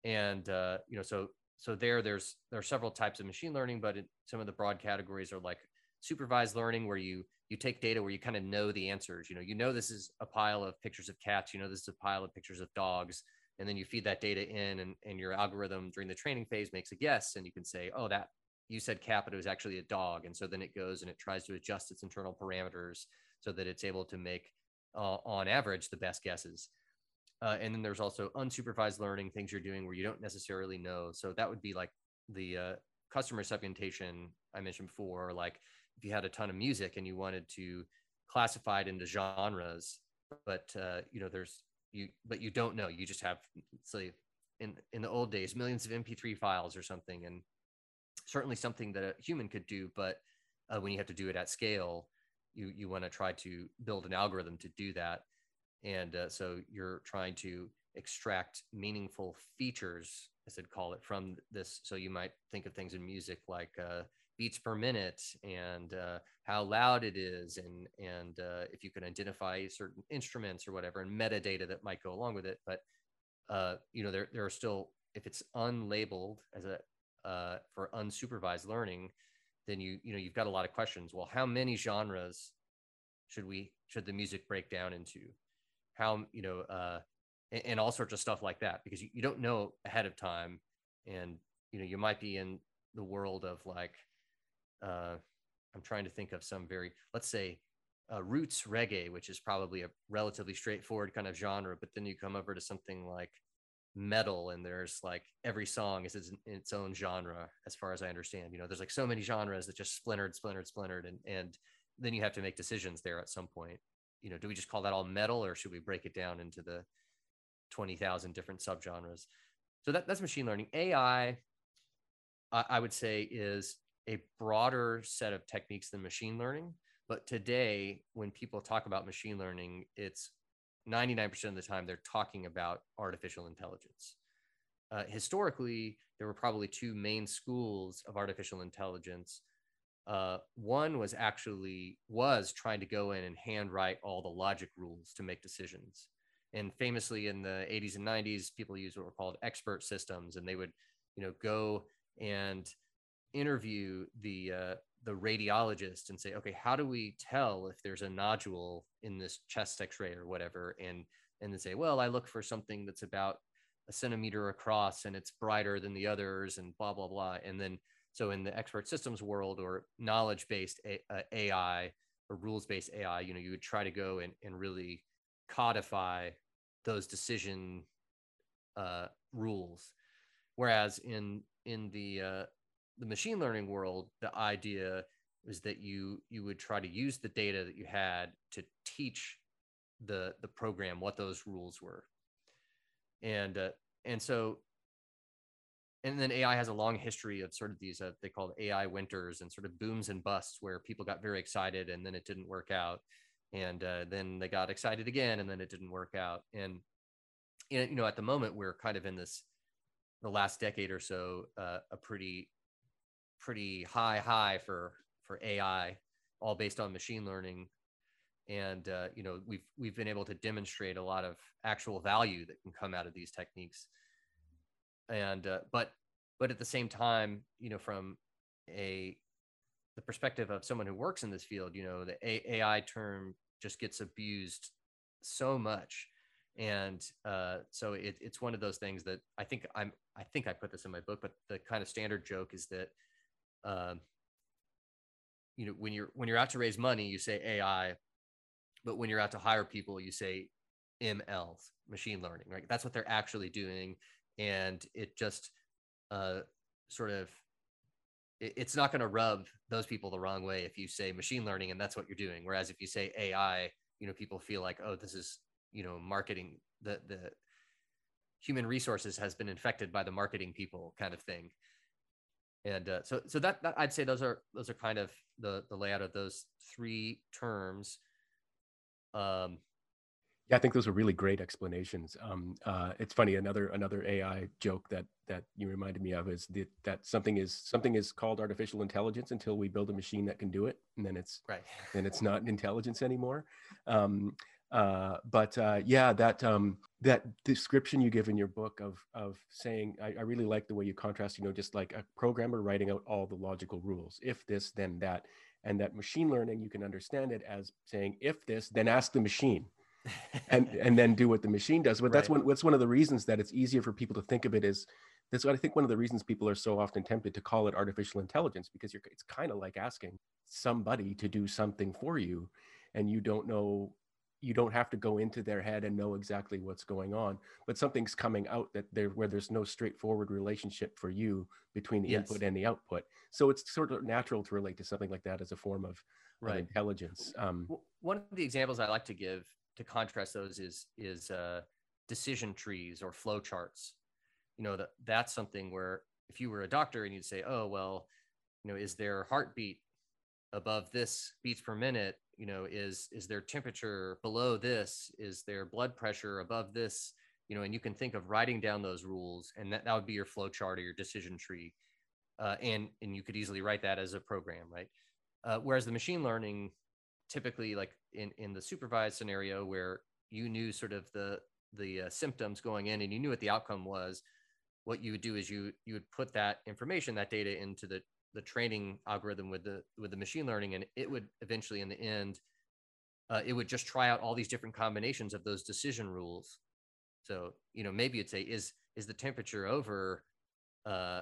And uh, you know, so so there, there's there are several types of machine learning, but it, some of the broad categories are like supervised learning, where you you take data where you kind of know the answers. You know, you know this is a pile of pictures of cats. You know this is a pile of pictures of dogs, and then you feed that data in, and and your algorithm during the training phase makes a guess, and you can say, oh, that you said cat, but it was actually a dog, and so then it goes and it tries to adjust its internal parameters so that it's able to make uh, on average the best guesses. Uh, and then there's also unsupervised learning, things you're doing where you don't necessarily know. So that would be like the uh, customer segmentation I mentioned before. Like if you had a ton of music and you wanted to classify it into genres, but uh, you know there's you, but you don't know. You just have say in in the old days millions of MP3 files or something, and certainly something that a human could do. But uh, when you have to do it at scale, you you want to try to build an algorithm to do that and uh, so you're trying to extract meaningful features as i'd call it from this so you might think of things in music like uh, beats per minute and uh, how loud it is and and uh, if you can identify certain instruments or whatever and metadata that might go along with it. But uh, you know there, there are still if it's unlabeled as a uh, for unsupervised learning then you you know you've got a lot of questions. Well how many genres should we should the music break down into? How you know uh and, and all sorts of stuff like that because you, you don't know ahead of time and you know you might be in the world of like uh i'm trying to think of some very let's say uh, roots reggae which is probably a relatively straightforward kind of genre but then you come over to something like metal and there's like every song is its own genre as far as i understand. You know there's like so many genres that just splintered splintered splintered and and then you have to make decisions there at some point. You know do we just call that all metal or should we break it down into the 20,000 different subgenres? So that, that's machine learning. Ai I would say is a broader set of techniques than machine learning but today when people talk about machine learning it's 99% of the time they're talking about artificial intelligence. Uh, historically, there were probably two main schools of artificial intelligence. Uh, one was actually was trying to go in and handwrite all the logic rules to make decisions. And famously, in the 80s and 90s, people used what were called expert systems, and they would, you know, go and interview the uh, the radiologist and say, okay, how do we tell if there's a nodule in this chest X-ray or whatever? And and then say, well, I look for something that's about a centimeter across and it's brighter than the others, and blah blah blah. And then so in the expert systems world or knowledge-based AI uh, or rules-based AI, you know, you would try to go and, and really codify those decision uh, rules. Whereas in in the uh, the machine learning world, the idea was that you you would try to use the data that you had to teach the the program what those rules were, and uh, and so and then AI has a long history of sort of these uh, they called AI winters and sort of booms and busts where people got very excited and then it didn't work out, and uh, then they got excited again and then it didn't work out, and you know at the moment we're kind of in this the last decade or so uh, a pretty pretty high high for for AI, all based on machine learning. And uh, you know we've we've been able to demonstrate a lot of actual value that can come out of these techniques. And uh, but but at the same time, you know, from a the perspective of someone who works in this field, you know, the a- AI term just gets abused so much and uh, so it, it's one of those things that I think I'm I think I put this in my book, but the kind of standard joke is that um, you know when you're when you're out to raise money you say ai but when you're out to hire people you say mls machine learning right? That's what they're actually doing. And it just uh, sort of it, it's not going to rub those people the wrong way if you say machine learning and that's what you're doing. Whereas if you say ai you know people feel like oh this is you know marketing the the human resources has been infected by the marketing people kind of thing and uh, so so that, that i'd say those are those are kind of the the layout of those three terms. Um yeah i think those are really great explanations. Um uh it's funny another another ai joke that that you reminded me of is that that something is something is called artificial intelligence until we build a machine that can do it and then it's right. then it's not intelligence anymore. Um uh, but uh, yeah, that um, that description you give in your book of of saying, I, I, really like the way you contrast, you know, just like a programmer writing out all the logical rules. If this, then that, and that machine learning, you can understand it as saying, if this, then ask the machine. and <laughs> and then do what the machine does. But right. that's one that's one of the reasons that it's easier for people to think of it as that's what I think one of the reasons people are so often tempted to call it artificial intelligence because you're it's kind of like asking somebody to do something for you and you don't know you don't have to go into their head and know exactly what's going on but something's coming out that there where there's no straightforward relationship for you between the yes. input and the output so it's sort of natural to relate to something like that as a form of, right. of intelligence um, one of the examples i like to give to contrast those is is uh, decision trees or flow charts you know that that's something where if you were a doctor and you'd say oh well you know is their heartbeat above this beats per minute you know is is their temperature below this? Is their blood pressure above this? You know and you can think of writing down those rules and that, that would be your flow chart or your decision tree. Uh, and and you could easily write that as a program right? Uh, whereas the machine learning typically like in in the supervised scenario where you knew sort of the the uh, symptoms going in and you knew what the outcome was what you would do is you you would put that information that data into the the training algorithm with the with the machine learning and it would eventually in the end uh, it would just try out all these different combinations of those decision rules. So you know maybe it'd say is is the temperature over uh,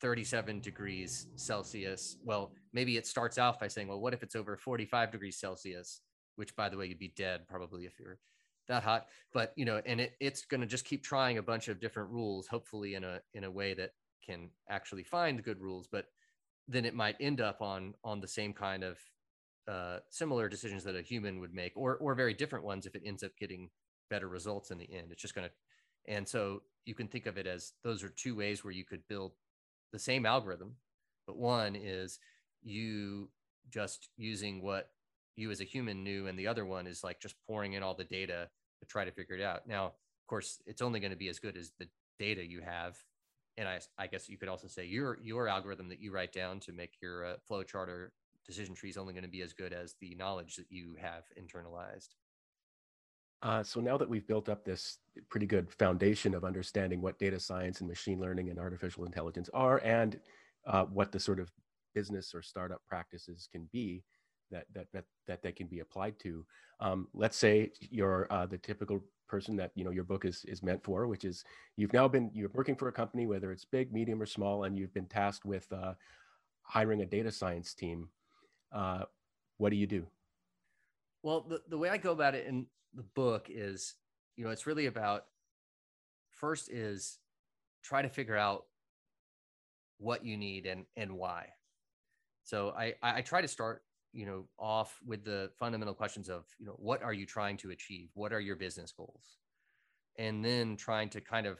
37 degrees celsius? Well maybe it starts off by saying well what if it's over 45 degrees celsius? Which by the way you'd be dead probably if you're that hot. But you know and it, it's going to just keep trying a bunch of different rules hopefully in a in a way that can actually find good rules. But then it might end up on on the same kind of uh, similar decisions that a human would make, or or very different ones if it ends up getting better results in the end. It's just going to, and so you can think of it as those are two ways where you could build the same algorithm, but one is you just using what you as a human knew, and the other one is like just pouring in all the data to try to figure it out. Now, of course, it's only going to be as good as the data you have. And I, I guess you could also say your your algorithm that you write down to make your uh, flow chart or decision tree is only going to be as good as the knowledge that you have internalized. Uh, so now that we've built up this pretty good foundation of understanding what data science and machine learning and artificial intelligence are, and uh, what the sort of business or startup practices can be that that that, that they can be applied to, um, let's say you're uh, the typical person that you know your book is is meant for, which is you've now been you're working for a company, whether it's big, medium, or small, and you've been tasked with uh, hiring a data science team. Uh, what do you do? Well, the, the way I go about it in the book is, you know, it's really about first is try to figure out what you need and and why. So I I try to start you know off with the fundamental questions of you know what are you trying to achieve? What are your business goals? And then trying to kind of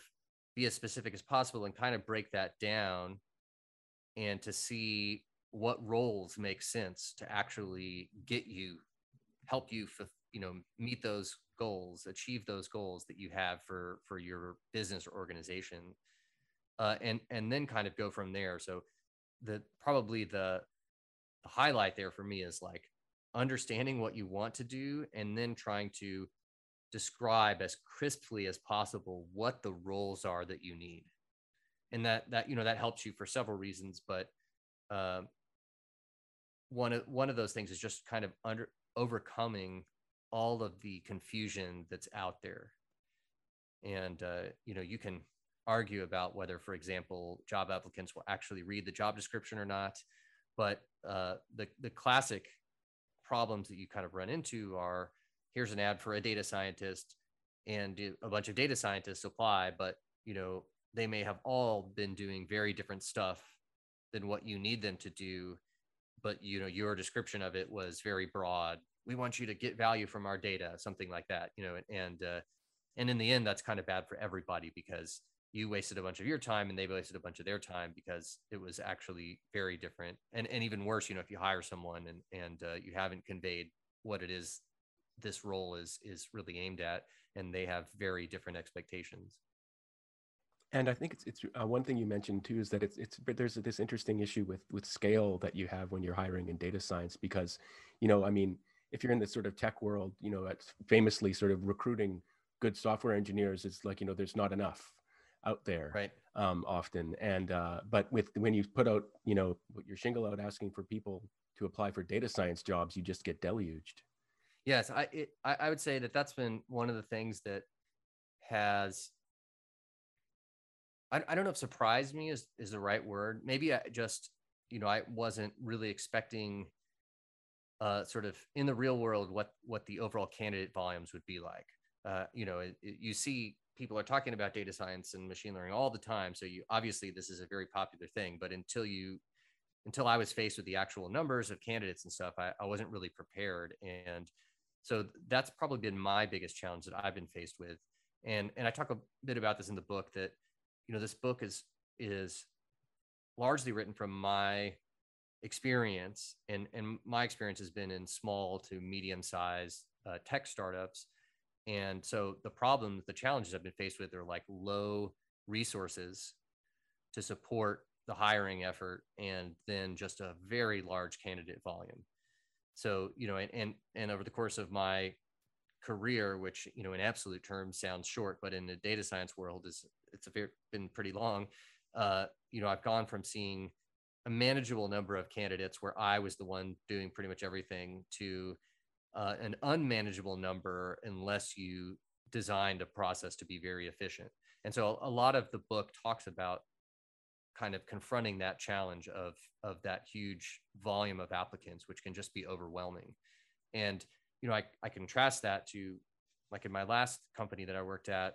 be as specific as possible and kind of break that down and to see what roles make sense to actually get you help you you know meet those goals achieve those goals that you have for for your business or organization. Uh, and and then kind of go from there. So the probably the, the highlight there for me is like understanding what you want to do and then trying to describe as crisply as possible what the roles are that you need and that that you know that helps you for several reasons but um, one of one of those things is just kind of under overcoming all of the confusion that's out there. And, uh, you know, you can argue about whether, for example, job applicants will actually read the job description or not. But uh, the, the classic problems that you kind of run into are here's an ad for a data scientist and a bunch of data scientists apply, but, you know, they may have all been doing very different stuff than what you need them to do but you know your description of it was very broad. We want you to get value from our data something like that you know and uh, and in the end that's kind of bad for everybody because you wasted a bunch of your time and they wasted a bunch of their time because it was actually very different. And, and even worse you know if you hire someone and and uh, you haven't conveyed what it is this role is is really aimed at and they have very different expectations. And I think it's it's uh, one thing you mentioned too is that it's it's there's this interesting issue with with scale that you have when you're hiring in data science because you know I mean if you're in this sort of tech world, you know, famously sort of recruiting good software engineers it's like, you know, there's not enough out there right um, often. And, uh, but with, when you put out, you know, put your shingle out asking for people to apply for data science jobs, you just get deluged. Yes. I, it, I, I would say that that's been one of the things that has, I, I don't know if surprised me is, is the right word. Maybe I just, you know, I wasn't really expecting uh, sort of in the real world what what the overall candidate volumes would be like. Uh, you know, it, it, you see people are talking about data science and machine learning all the time. So you obviously this is a very popular thing, but until you until I was faced with the actual numbers of candidates and stuff, I, I wasn't really prepared. And so that's probably been my biggest challenge that I've been faced with. And and I talk a bit about this in the book that, you know, this book is is largely written from my experience and and my experience has been in small to medium sized uh, tech startups and so the problems the challenges i've been faced with are like low resources to support the hiring effort and then just a very large candidate volume. So you know and and, and over the course of my career which you know in absolute terms sounds short but in the data science world is it's very, been pretty long uh, you know i've gone from seeing a manageable number of candidates where I was the one doing pretty much everything to uh, an unmanageable number unless you designed a process to be very efficient. And so a lot of the book talks about kind of confronting that challenge of of that huge volume of applicants, which can just be overwhelming. And you know, I, I contrast that to like in my last company that I worked at,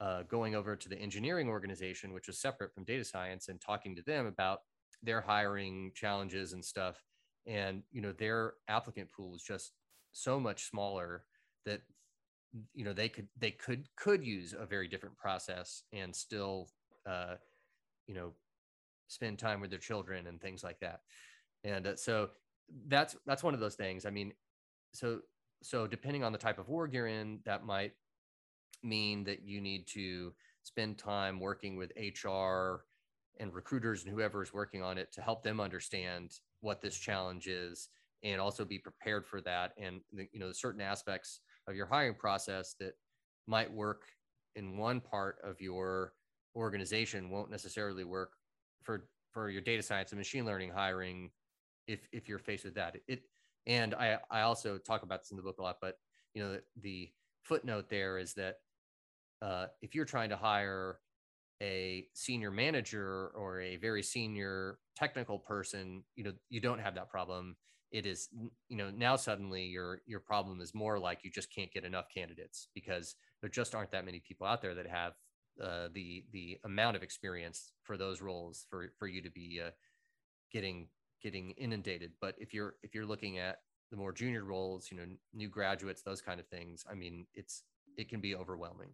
uh, going over to the engineering organization, which was separate from data science, and talking to them about their hiring challenges and stuff and you know their applicant pool is just so much smaller that you know they could they could could use a very different process and still uh you know spend time with their children and things like that. And uh, so that's that's one of those things. I mean so so depending on the type of org you're in that might mean that you need to spend time working with hr and recruiters and whoever is working on it to help them understand what this challenge is and also be prepared for that. And you know certain aspects of your hiring process that might work in one part of your organization won't necessarily work for for your data science and machine learning hiring if if you're faced with that. It and i i also talk about this in the book a lot but you know the, the footnote there is that uh, if you're trying to hire a senior manager or a very senior technical person you know you don't have that problem it is you know now suddenly your your problem is more like you just can't get enough candidates because there just aren't that many people out there that have uh, the the amount of experience for those roles for for you to be uh, getting getting inundated. But if you're if you're looking at the more junior roles you know new graduates those kind of things i mean it's it can be overwhelming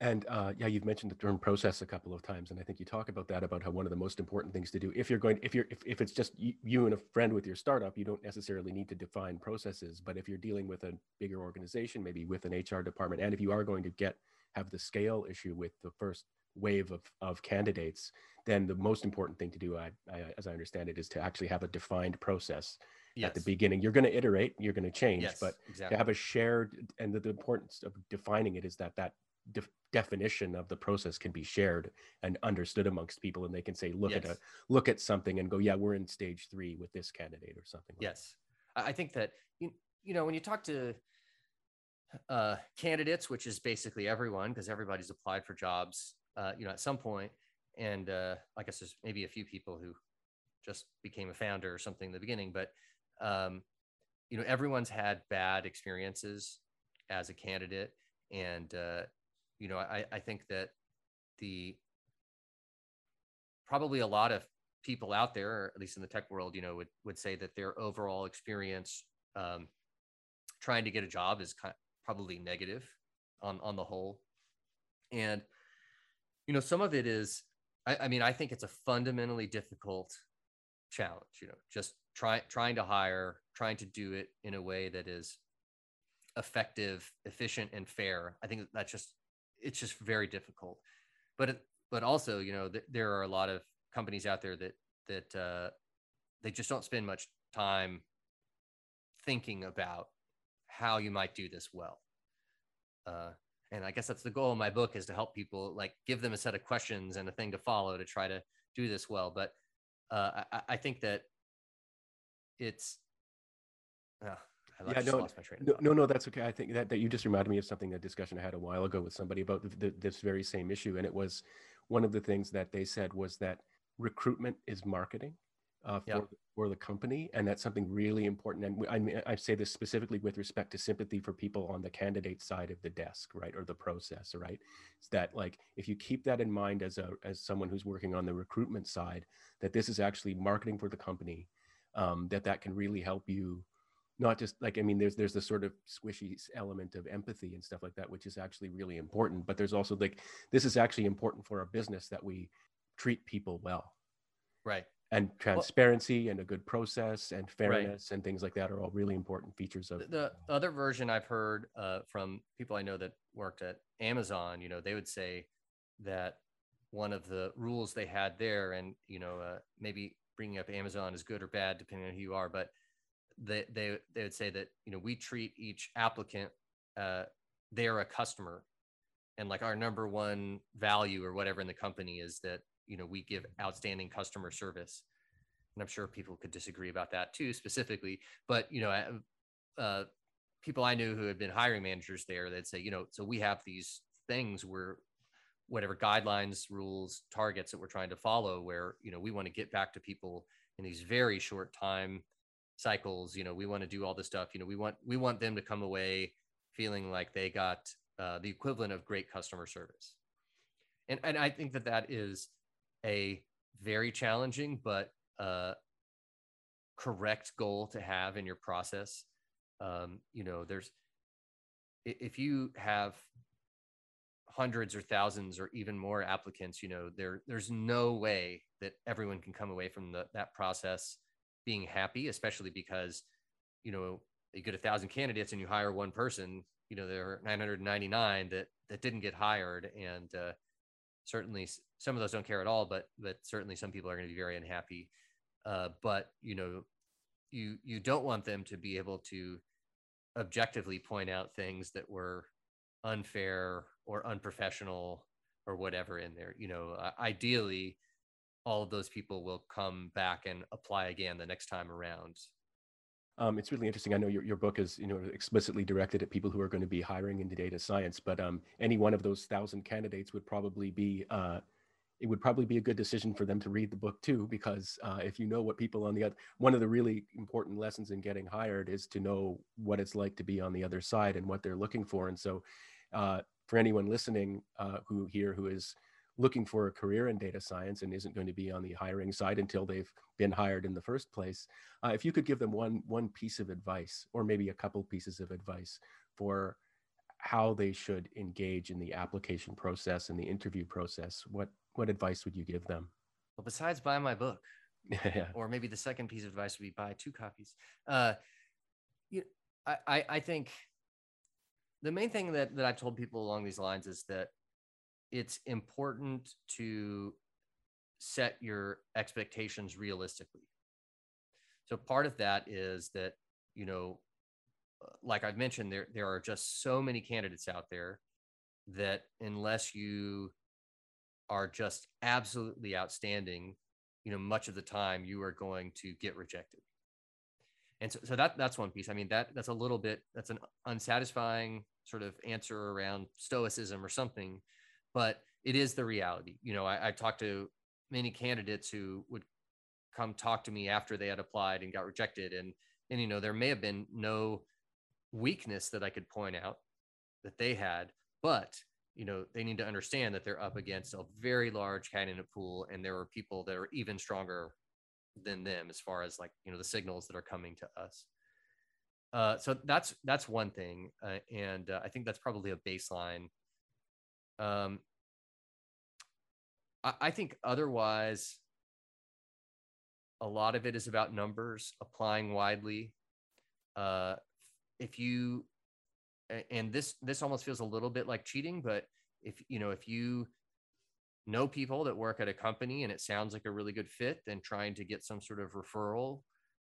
and uh, yeah, you've mentioned the term process a couple of times, and I think you talk about that about how one of the most important things to do if you're going if you're if, if it's just you and a friend with your startup, you don't necessarily need to define processes. But if you're dealing with a bigger organization, maybe with an HR department, and if you are going to get have the scale issue with the first wave of of candidates, then the most important thing to do, I, I, as I understand it, is to actually have a defined process yes. at the beginning. You're going to iterate, you're going to change, yes, but exactly. to have a shared and the, the importance of defining it is that that de- definition of the process can be shared and understood amongst people and they can say look yes. at a look at something and go yeah we're in stage three with this candidate or something like yes that. i think that you, you know when you talk to uh, candidates which is basically everyone because everybody's applied for jobs uh, you know at some point and uh, i guess there's maybe a few people who just became a founder or something in the beginning but um, you know everyone's had bad experiences as a candidate and uh, you know, I, I think that the probably a lot of people out there, or at least in the tech world, you know, would, would say that their overall experience um, trying to get a job is kind of probably negative on, on the whole. And, you know, some of it is, I, I mean, I think it's a fundamentally difficult challenge, you know, just try, trying to hire, trying to do it in a way that is effective, efficient, and fair. I think that's just it's just very difficult. But but also, you know, th- there are a lot of companies out there that that uh, they just don't spend much time thinking about how you might do this well. Uh, and I guess that's the goal of my book is to help people like give them a set of questions and a thing to follow to try to do this well. But uh, I, I, think that it's uh, I yeah, no, no, no, no, that's okay. I think that, that you just reminded me of something, a discussion I had a while ago with somebody about the, the, this very same issue. And it was one of the things that they said was that recruitment is marketing uh, for, yeah. for the company. And that's something really important. And I, mean, I say this specifically with respect to sympathy for people on the candidate side of the desk, right? Or the process, right? It's that like, if you keep that in mind as a, as someone who's working on the recruitment side, that this is actually marketing for the company, um, that that can really help you not just like i mean there's there's the sort of squishy element of empathy and stuff like that which is actually really important but there's also like this is actually important for our business that we treat people well right and transparency well, and a good process and fairness right. and things like that are all really important features of the, the other version i've heard uh, from people i know that worked at amazon you know they would say that one of the rules they had there and you know uh, maybe bringing up amazon is good or bad depending on who you are but they they they would say that you know we treat each applicant uh, they are a customer. And like our number one value or whatever in the company is that you know we give outstanding customer service. And i'm sure people could disagree about that too specifically but you know uh, people i knew who had been hiring managers there they'd say you know so we have these things where whatever guidelines rules targets that we're trying to follow where you know we want to get back to people in these very short time cycles you know we want to do all this stuff you know we want we want them to come away feeling like they got uh, the equivalent of great customer service. And and i think that that is a very challenging but uh, correct goal to have in your process. Um, you know there's if you have hundreds or thousands or even more applicants you know there there's no way that everyone can come away from the, that process being happy, especially because, you know, you get a thousand candidates and you hire one person, you know there are 999 that that didn't get hired. And uh, certainly some of those don't care at all but but certainly some people are going to be very unhappy. Uh, but you know you you don't want them to be able to objectively point out things that were unfair or unprofessional or whatever in there. You know uh, ideally all of those people will come back and apply again the next time around um, it's really interesting. I know your, your book is you know explicitly directed at people who are going to be hiring into data science, but um, any one of those thousand candidates would probably be uh, it would probably be a good decision for them to read the book too, because uh, if you know what people on the other one of the really important lessons in getting hired is to know what it's like to be on the other side and what they're looking for. And so, uh, for anyone listening uh, who here who is looking for a career in data science and isn't going to be on the hiring side until they've been hired in the first place uh, if you could give them one one piece of advice or maybe a couple pieces of advice for how they should engage in the application process and the interview process what what advice would you give them? Well besides buy my book. <laughs> Yeah. or maybe the second piece of advice would be buy two copies. Uh, you, I, I think the main thing that, that I've told people along these lines is that it's important to set your expectations realistically. So part of that is that, you know, uh, like I've mentioned, there there are just so many candidates out there that unless you are just absolutely outstanding, you know, much of the time you are going to get rejected. And so, so that that's one piece. I mean, that that's a little bit that's an unsatisfying sort of answer around stoicism or something but it is the reality. You know, I, I talked to many candidates who would come talk to me after they had applied and got rejected, and and you know there may have been no weakness that I could point out that they had, but you know they need to understand that they're up against a very large candidate pool, and there are people that are even stronger than them as far as like you know the signals that are coming to us. Uh, so that's that's one thing, uh, and uh, I think that's probably a baseline um, I, think otherwise, a lot of it is about numbers, applying widely. Uh, if you, and this this almost feels a little bit like cheating, but if you know if you know people that work at a company and it sounds like a really good fit, then trying to get some sort of referral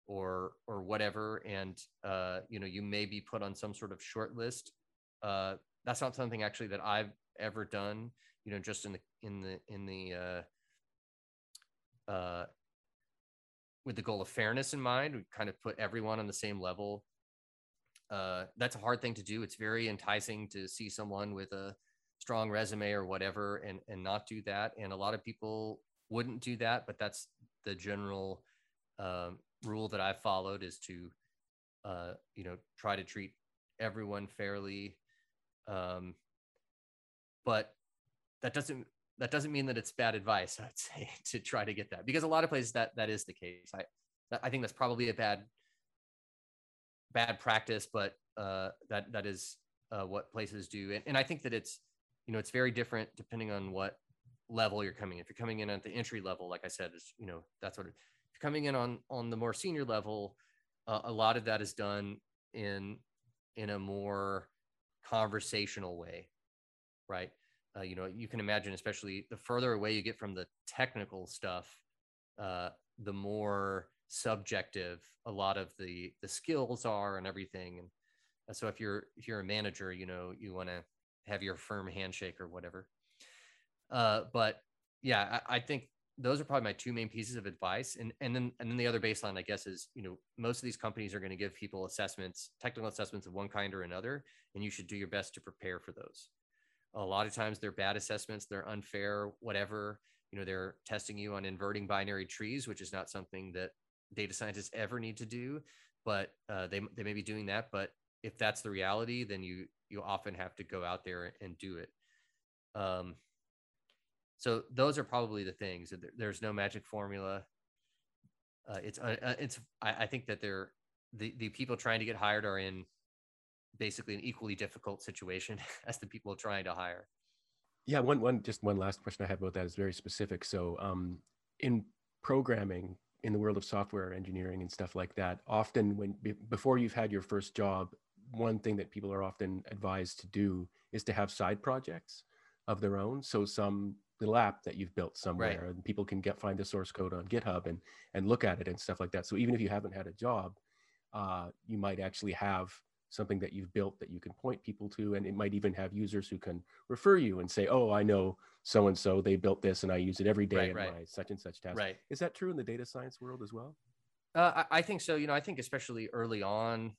or or whatever, and uh, you know you may be put on some sort of short list. Uh, that's not something actually that I've ever done you know just in the in the in the uh uh with the goal of fairness in mind we kind of put everyone on the same level. Uh that's a hard thing to do. It's very enticing to see someone with a strong resume or whatever and and not do that. And a lot of people wouldn't do that but that's the general um, rule that i've followed is to uh you know try to treat everyone fairly. Um but that doesn't that doesn't mean that it's bad advice i'd say <laughs> to try to get that because a lot of places that that is the case i i think that's probably a bad bad practice but uh that that is uh, what places do and, and i think that it's you know it's very different depending on what level you're coming in. if you're coming in at the entry level like i said is you know that's what it, if you're coming in on on the more senior level uh, a lot of that is done in in a more conversational way right? Uh, you know, you can imagine, especially the further away you get from the technical stuff, uh, the more subjective a lot of the the skills are and everything. And so, if you're if you're a manager, you know, you want to have your firm handshake or whatever. Uh, but yeah, I, I think those are probably my two main pieces of advice and and then and then the other baseline i guess is you know most of these companies are going to give people assessments technical assessments of one kind or another and you should do your best to prepare for those a lot of times they're bad assessments they're unfair whatever you know they're testing you on inverting binary trees which is not something that data scientists ever need to do but uh, they, they may be doing that but if that's the reality then you you often have to go out there and do it. Um, so those are probably the things there's no magic formula. Uh, it's uh, uh, it's I, I think that they're the, the people trying to get hired are in basically an equally difficult situation <laughs> as the people trying to hire. Yeah, one one just one last question I have about that is very specific. So, um, in programming, in the world of software engineering and stuff like that, often when before you've had your first job, one thing that people are often advised to do is to have side projects of their own. So some little app that you've built somewhere right. and people can get find the source code on GitHub and and look at it and stuff like that. So even if you haven't had a job, uh, you might actually have something that you've built that you can point people to and it might even have users who can refer you and say oh i know so and so they built this and i use it every day right, in right. my such and such task. Right. Is that true in the data science world as well? Uh, I, I think so. You know i think especially early on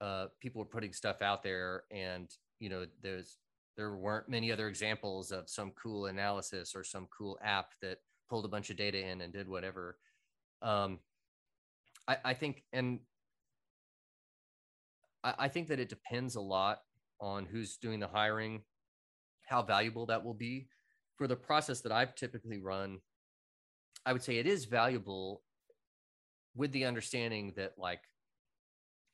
uh, people were putting stuff out there and you know there's there weren't many other examples of some cool analysis or some cool app that pulled a bunch of data in and did whatever. Um, I, I think and I, I think that it depends a lot on who's doing the hiring, how valuable that will be. For the process that I've typically run, I would say it is valuable with the understanding that like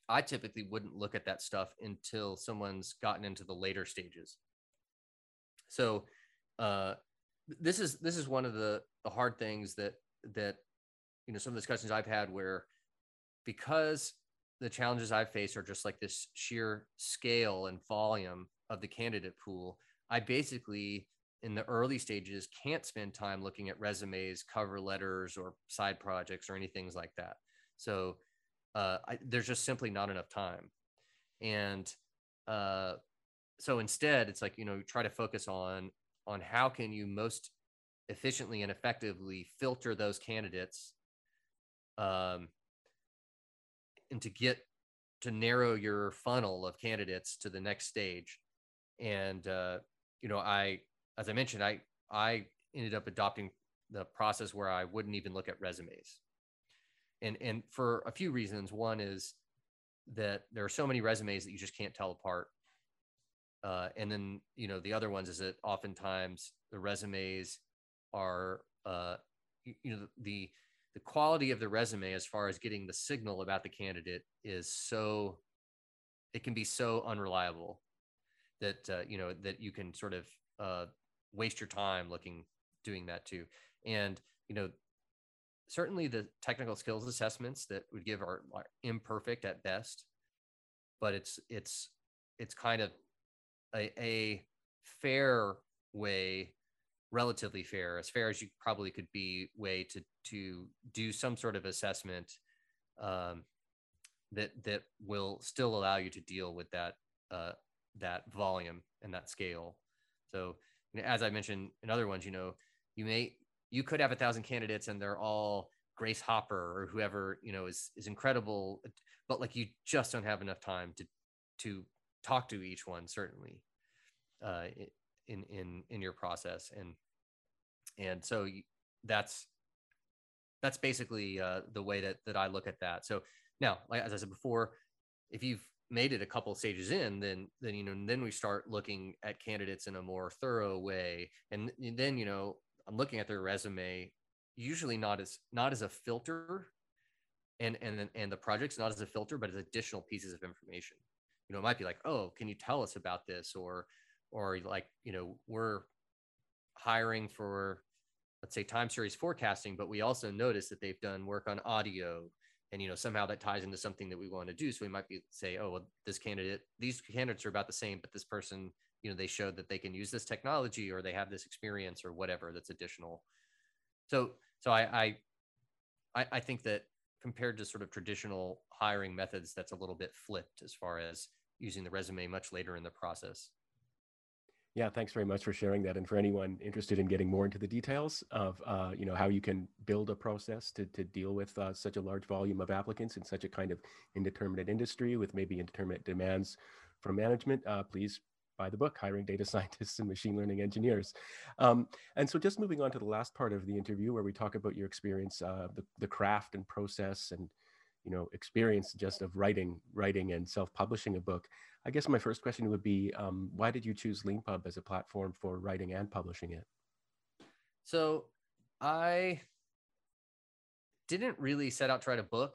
I typically wouldn't look at that stuff until someone's gotten into the later stages. So uh, this is this is one of the the hard things that that you know some of the discussions I've had where because the challenges I've faced are just like this sheer scale and volume of the candidate pool. I basically, in the early stages, can't spend time looking at resumes, cover letters, or side projects or anything like that. So uh, I, there's just simply not enough time. And uh, so instead, it's like you know try to focus on on how can you most efficiently and effectively filter those candidates um, and to get to narrow your funnel of candidates to the next stage. And uh, you know, I as I mentioned, I I ended up adopting the process where I wouldn't even look at resumes. And and for a few reasons. One is that there are so many resumes that you just can't tell apart. Uh, and then you know the other ones is that oftentimes the resumes are uh, you, you know the the quality of the resume as far as getting the signal about the candidate is so it can be so unreliable that uh, you know that you can sort of uh, waste your time looking doing that too. And you know certainly the technical skills assessments that would give are, are imperfect at best but it's it's it's kind of a, a fair way relatively fair, as fair as you probably could be, way to to do some sort of assessment um, that that will still allow you to deal with that uh, that volume and that scale. So, as I mentioned in other ones, you know, you may you could have a thousand candidates and they're all Grace Hopper or whoever you know is is incredible, but like you just don't have enough time to to talk to each one certainly uh, in in in your process and and so that's that's basically uh, the way that that I look at that. So now, like as I said before, if you've made it a couple stages in, then then you know then we start looking at candidates in a more thorough way, and, and then you know I'm looking at their resume, usually not as not as a filter, and and and the project's not as a filter, but as additional pieces of information. You know, it might be like, oh, can you tell us about this, or or like you know we're hiring for let's say time series forecasting but we also notice that they've done work on audio and you know somehow that ties into something that we want to do. So we might be say oh well this candidate these candidates are about the same but this person you know they showed that they can use this technology or they have this experience or whatever that's additional. So so i i i think that compared to sort of traditional hiring methods that's a little bit flipped as far as using the resume much later in the process yeah, thanks very much for sharing that. And for anyone interested in getting more into the details of, uh, you know, how you can build a process to, to deal with uh, such a large volume of applicants in such a kind of indeterminate industry with maybe indeterminate demands from management, uh, please buy the book, Hiring Data <laughs> Scientists and Machine Learning Engineers. Um, and so just moving on to the last part of the interview where we talk about your experience, uh, the, the craft and process and, you know, experience just of writing, writing and self-publishing a book. I guess my first question would be, um, why did you choose Leanpub as a platform for writing and publishing it? So I didn't really set out to write a book.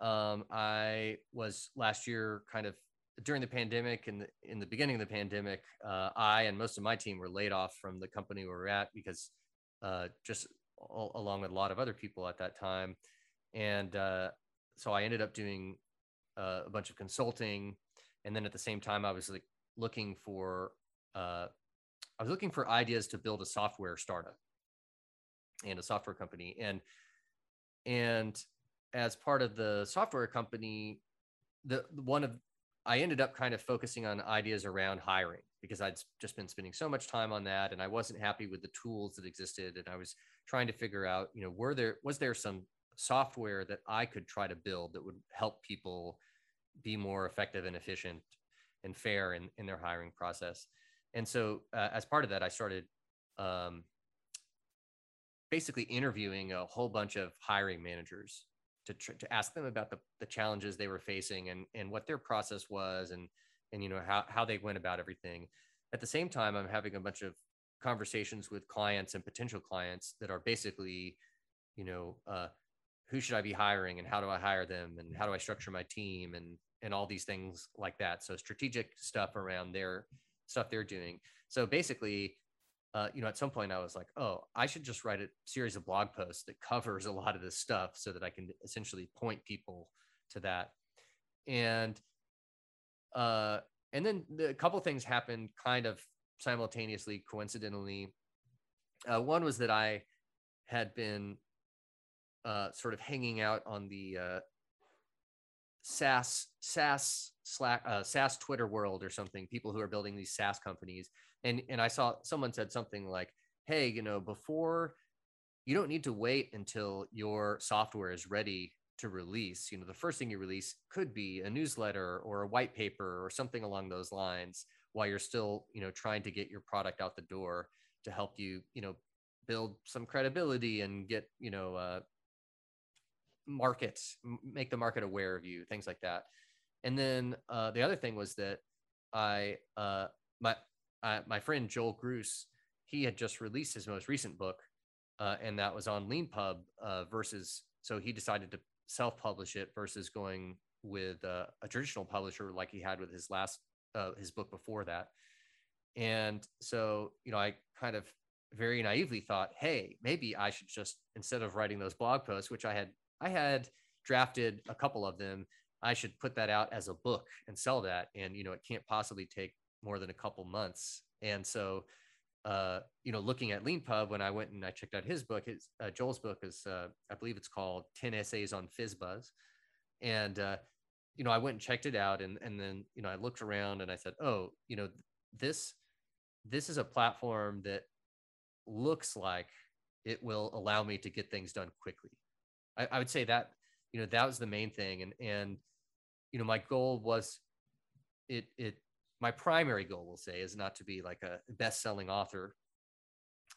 Um, I was last year kind of during the pandemic and in the beginning of the pandemic, uh, I and most of my team were laid off from the company we were at because uh, just all, along with a lot of other people at that time. And uh, so I ended up doing uh, a bunch of consulting and then at the same time i was like looking for uh, i was looking for ideas to build a software startup and a software company. And and as part of the software company the one of i ended up kind of focusing on ideas around hiring because i'd just been spending so much time on that and i wasn't happy with the tools that existed. And i was trying to figure out you know were there was there some software that i could try to build that would help people be more effective and efficient and fair in, in their hiring process. And so uh, as part of that i started um, basically interviewing a whole bunch of hiring managers to, tr- to ask them about the, the challenges they were facing and, and what their process was and, and you know how, how they went about everything. At the same time i'm having a bunch of conversations with clients and potential clients that are basically you know uh, who should i be hiring and how do i hire them and how do i structure my team and and all these things like that so strategic stuff around their stuff they're doing so basically uh, you know, at some point I was like, oh, I should just write a series of blog posts that covers a lot of this stuff so that I can essentially point people to that. And uh, and then the, a couple things happened kind of simultaneously, coincidentally. Uh, one was that I had been uh, sort of hanging out on the uh, SaaS SaaS Slack uh, SaaS Twitter world or something. People who are building these SaaS companies, and and I saw someone said something like, "Hey, you know, before you don't need to wait until your software is ready to release. You know, the first thing you release could be a newsletter or a white paper or something along those lines while you're still, you know, trying to get your product out the door to help you, you know, build some credibility and get, you know, uh, market, make the market aware of you, things like that. And then uh, the other thing was that I, uh, my, uh, my friend Joel Grus, he had just released his most recent book, uh, and that was on LeanPub uh, versus. So he decided to self-publish it versus going with a traditional publisher like he had with his last uh, his book before that. And so, you know, I kind of very naively thought, hey, maybe I should just instead of writing those blog posts, which I had I had drafted a couple of them, I should put that out as a book and sell that. And you know, it can't possibly take more than a couple months. And so, uh, you know, looking at LeanPub, when I went and I checked out his book, his uh, Joel's book is, uh, I believe it's called 10 Essays on FizzBuzz. And, uh, you know, I went and checked it out and, and then, you know, I looked around and I said, oh, you know, this, this is a platform that looks like it will allow me to get things done quickly. I, I would say that, you know, that was the main thing. And, and, you know, my goal was it, it my primary goal we'll say is not to be like a best-selling author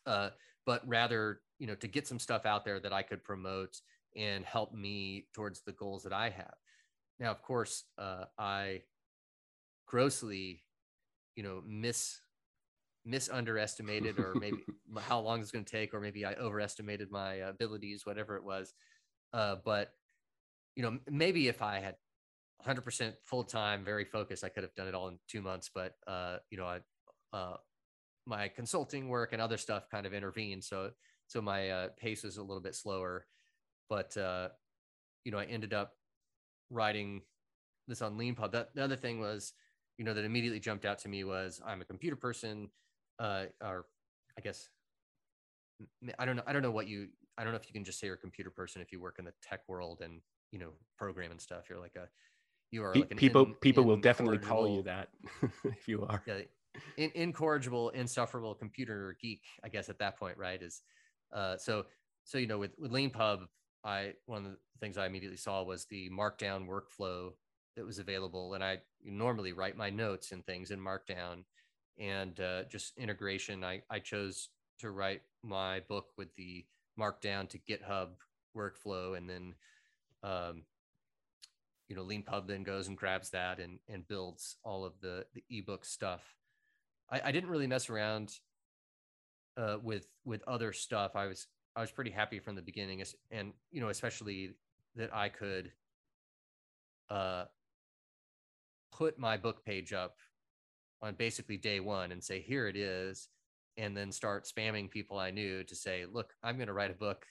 uh, but rather you know to get some stuff out there that i could promote and help me towards the goals that i have now of course uh, i grossly you know miss misunderestimated or maybe <laughs> how long it's going to take or maybe i overestimated my abilities whatever it was uh, but you know maybe if i had 100% full time, very focused. I could have done it all in two months, but uh, you know, I, uh, my consulting work and other stuff kind of intervened, so so my uh, pace was a little bit slower. But uh, you know, I ended up writing this on LeanPub. The other thing was, you know, that immediately jumped out to me was I'm a computer person, uh, or I guess I don't know. I don't know what you. I don't know if you can just say you're a computer person if you work in the tech world and you know program and stuff. You're like a you are like people in, people will definitely call you that <laughs> if you are yeah, in, incorrigible insufferable computer geek i guess at that point right is uh, so so you know with with leanpub i one of the things i immediately saw was the markdown workflow that was available and i normally write my notes and things in markdown and uh, just integration i i chose to write my book with the markdown to github workflow and then um, you know leanpub then goes and grabs that and and builds all of the the ebook stuff. I, I didn't really mess around uh, with with other stuff. I was i was pretty happy from the beginning and you know especially that i could uh put my book page up on basically day one and say here it is and then start spamming people i knew to say look i'm going to write a book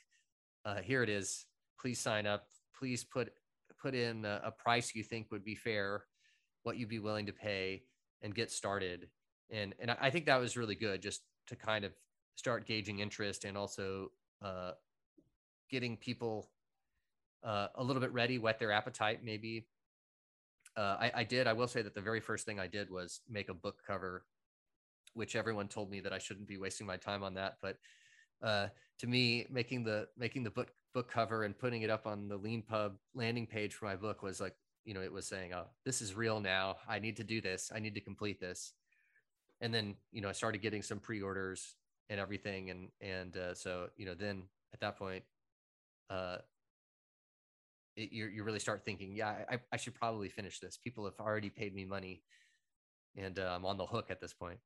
uh, here it is please sign up please put put in a, a price you think would be fair what you'd be willing to pay and get started. And and I think that was really good just to kind of start gauging interest and also uh, getting people uh, a little bit ready, whet their appetite, maybe. Uh, I, I did. I will say that the very first thing I did was make a book cover, which everyone told me that I shouldn't be wasting my time on that. But uh, to me, making the making the book book cover and putting it up on the Leanpub landing page for my book was like, you know, it was saying, "Oh, this is real now. I need to do this. I need to complete this." And then, you know, I started getting some pre-orders and everything, and and uh, so you know, then at that point, uh, it, you you really start thinking, yeah, I, I should probably finish this. People have already paid me money, and uh, I'm on the hook at this point.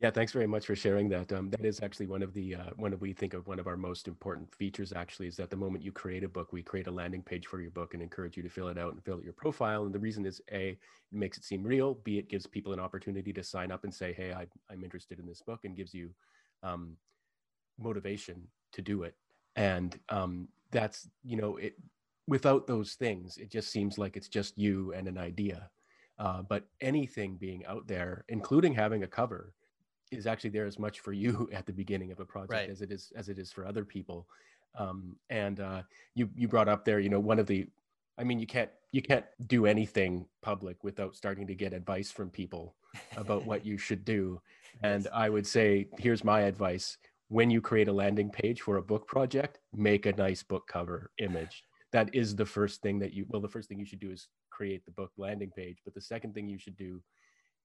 Yeah, thanks very much for sharing that. Um, that is actually one of the uh, one of we think of one of our most important features. Actually, is that the moment you create a book, we create a landing page for your book and encourage you to fill it out and fill out your profile. And the reason is a, it makes it seem real. B, it gives people an opportunity to sign up and say, "Hey, I, I'm interested in this book," and gives you um, motivation to do it. And um, that's you know it without those things, it just seems like it's just you and an idea. Uh, but anything being out there, including having a cover, is actually there as much for you <laughs> at the beginning of a project right. as it is as it is for other people. Um, and uh, you you brought up there, you know, one of the, I mean, you can't you can't do anything public without starting to get advice from people about what you should do. <laughs> And I would say, here's my advice: when you create a landing page for a book project, make a nice book cover image that is the first thing that you well the first thing you should do is create the book landing page but the second thing you should do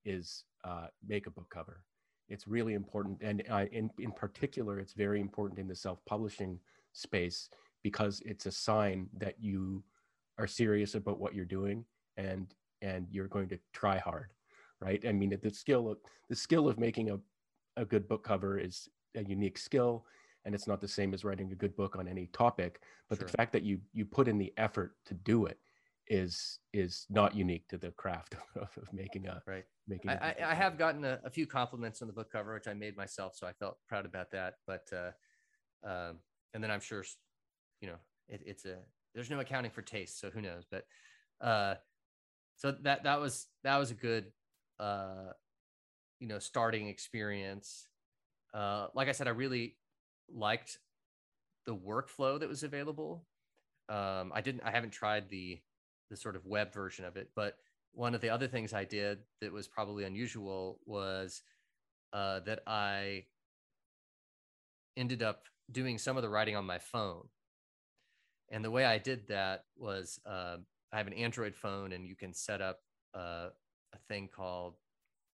is uh, make a book cover it's really important and uh, in, in particular it's very important in the self-publishing space because it's a sign that you are serious about what you're doing and and you're going to try hard right i mean the skill of the skill of making a, a good book cover is a unique skill and it's not the same as writing a good book on any topic but sure. the fact that you you put in the effort to do it is is not unique to the craft <laughs> of, of making a right. making I, I have gotten a, a, few compliments on the book cover which i made myself so i felt proud about that but uh um and then i'm sure you know it, it's a there's no accounting for taste so who knows but uh so that that was that was a good uh you know starting experience. Uh like i said i really liked the workflow that was available. Um, I didn't, I haven't tried the the sort of web version of it, but one of the other things I did that was probably unusual was uh, that I ended up doing some of the writing on my phone. And the way I did that was uh, I have an Android phone, and you can set up uh, a thing called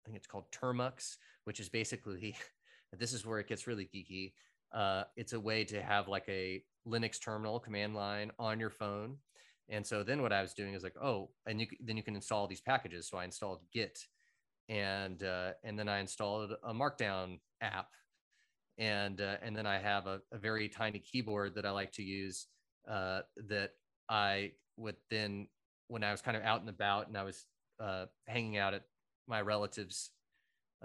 I think it's called Termux, which is basically <laughs> this is where it gets really geeky uh, it's a way to have like a Linux terminal command line on your phone. And so then what I was doing is like, oh, and you then you can install these packages. So I installed Git, and uh, and then I installed a Markdown app, and uh, and then I have a, a, very tiny keyboard that I like to use uh, that I would then when I was kind of out and about and I was uh, hanging out at my relatives'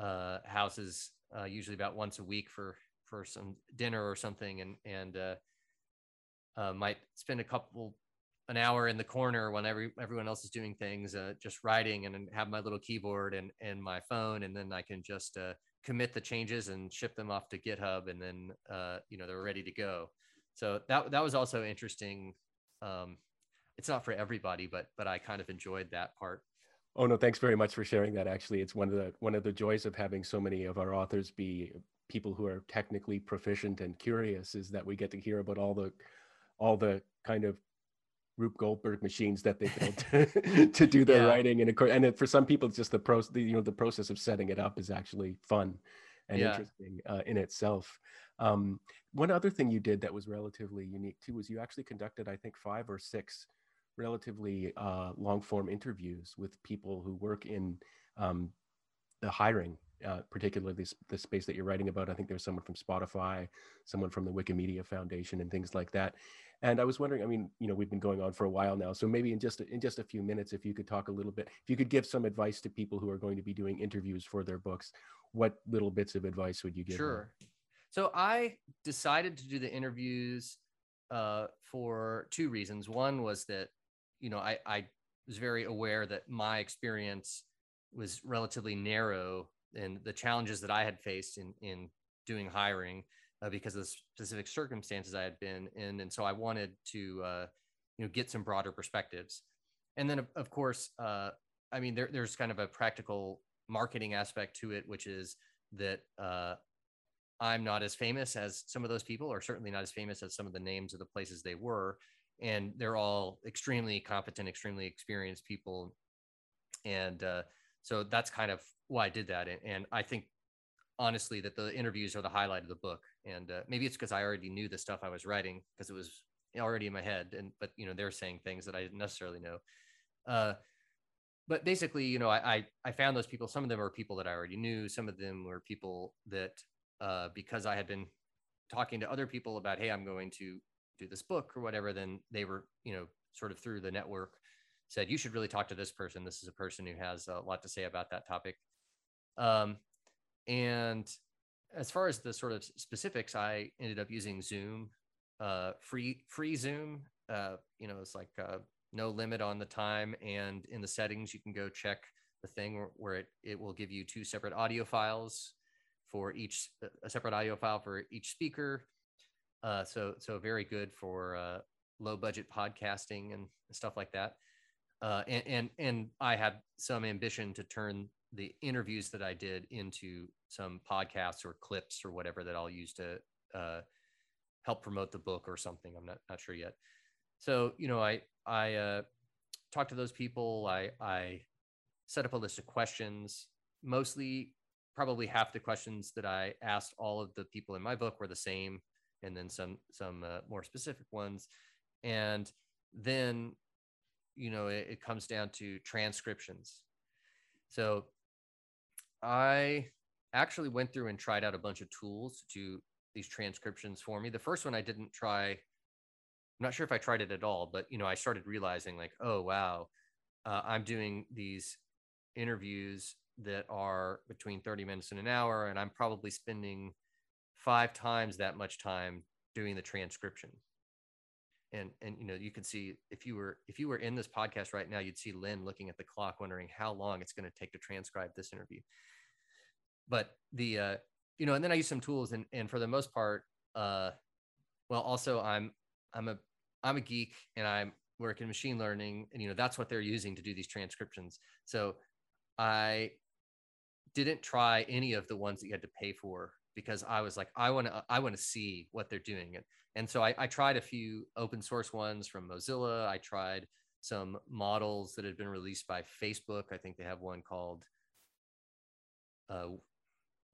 uh, houses, uh, usually about once a week for for some dinner or something and and might spend a couple an hour in the corner when every everyone else is doing things uh, just writing and have my little keyboard and and my phone and then i can just uh, commit the changes and ship them off to github and then uh, you know they're ready to go so that that was also interesting um, it's not for everybody but but i kind of enjoyed that part Oh no, thanks very much for sharing that. Actually, it's one of the one of the joys of having so many of our authors be people who are technically proficient and curious is that we get to hear about all the all the kind of Rube Goldberg machines that they built <laughs> <laughs> to, do their yeah. writing, and and it, for some people, it's just the process. You know, the process of setting it up is actually fun and yeah. interesting uh, in itself. Um, one other thing you did that was relatively unique too was you actually conducted, I think, five or six relatively uh, long form interviews with people who work in um, the hiring uh, particularly the space that you're writing about. I think there's someone from Spotify, someone from the Wikimedia Foundation, and things like that. And I was wondering, I mean, you know, we've been going on for a while now, so maybe in just in just a few minutes, if you could talk a little bit, if you could give some advice to people who are going to be doing interviews for their books, what little bits of advice would you give? Sure. Them? So I decided to do the interviews uh, for two reasons. One was that, you know, I, I was very aware that my experience was relatively narrow and the challenges that I had faced in in doing hiring uh, because of the specific circumstances I had been in, and so I wanted to uh, you know get some broader perspectives. And then of, course, uh, I mean there, there's kind of a practical marketing aspect to it, which is that uh, I'm not as famous as some of those people, or certainly not as famous as some of the names of the places they were. And they're all extremely competent, extremely experienced people. And uh, so that's kind of why I did that. And, and, I think honestly that the interviews are the highlight of the book. And uh, maybe it's because I already knew the stuff I was writing because it was already in my head. And but you know they're saying things that I didn't necessarily know. Uh, but basically, you know, I, I, I found those people. Some of them were people that I already knew. Some of them were people that uh, because I had been talking to other people about, hey, I'm going to do this book or whatever. Then they were, you know, sort of through the network said you should really talk to this person. This is a person who has a lot to say about that topic. Um, and as far as the sort of specifics, I ended up using Zoom, uh, free free Zoom. Uh, you know, it's like uh, no limit on the time, and in the settings, you can go check the thing where, where it it will give you two separate audio files for each a separate audio file for each speaker. Uh, so so very good for uh, low budget podcasting and stuff like that. Uh, and, and and I had some ambition to turn the interviews that I did into some podcasts or clips or whatever that I'll use to uh, help promote the book or something. I'm not not sure yet. So you know, I I uh, talked to those people. I I set up a list of questions. Mostly, probably half the questions that I asked all of the people in my book were the same, and then some some uh, more specific ones. And then, you know, it, it comes down to transcriptions. So I actually went through and tried out a bunch of tools to do these transcriptions for me. The first one I didn't try. I'm not sure if I tried it at all, but you know, I started realizing like, oh wow, uh, I'm doing these interviews that are between 30 minutes and an hour, and I'm probably spending five times that much time doing the transcription. And and you know, you can see if you were if you were in this podcast right now, you'd see Len looking at the clock, wondering how long it's going to take to transcribe this interview but the uh you know and then i use some tools and and for the most part uh well also i'm i'm a i'm a geek and i'm work in machine learning and you know that's what they're using to do these transcriptions. So i didn't try any of the ones that you had to pay for because i was like i want to i want to see what they're doing. And and so I, I tried a few open source ones from mozilla. I tried some models that had been released by facebook. I think they have one called uh,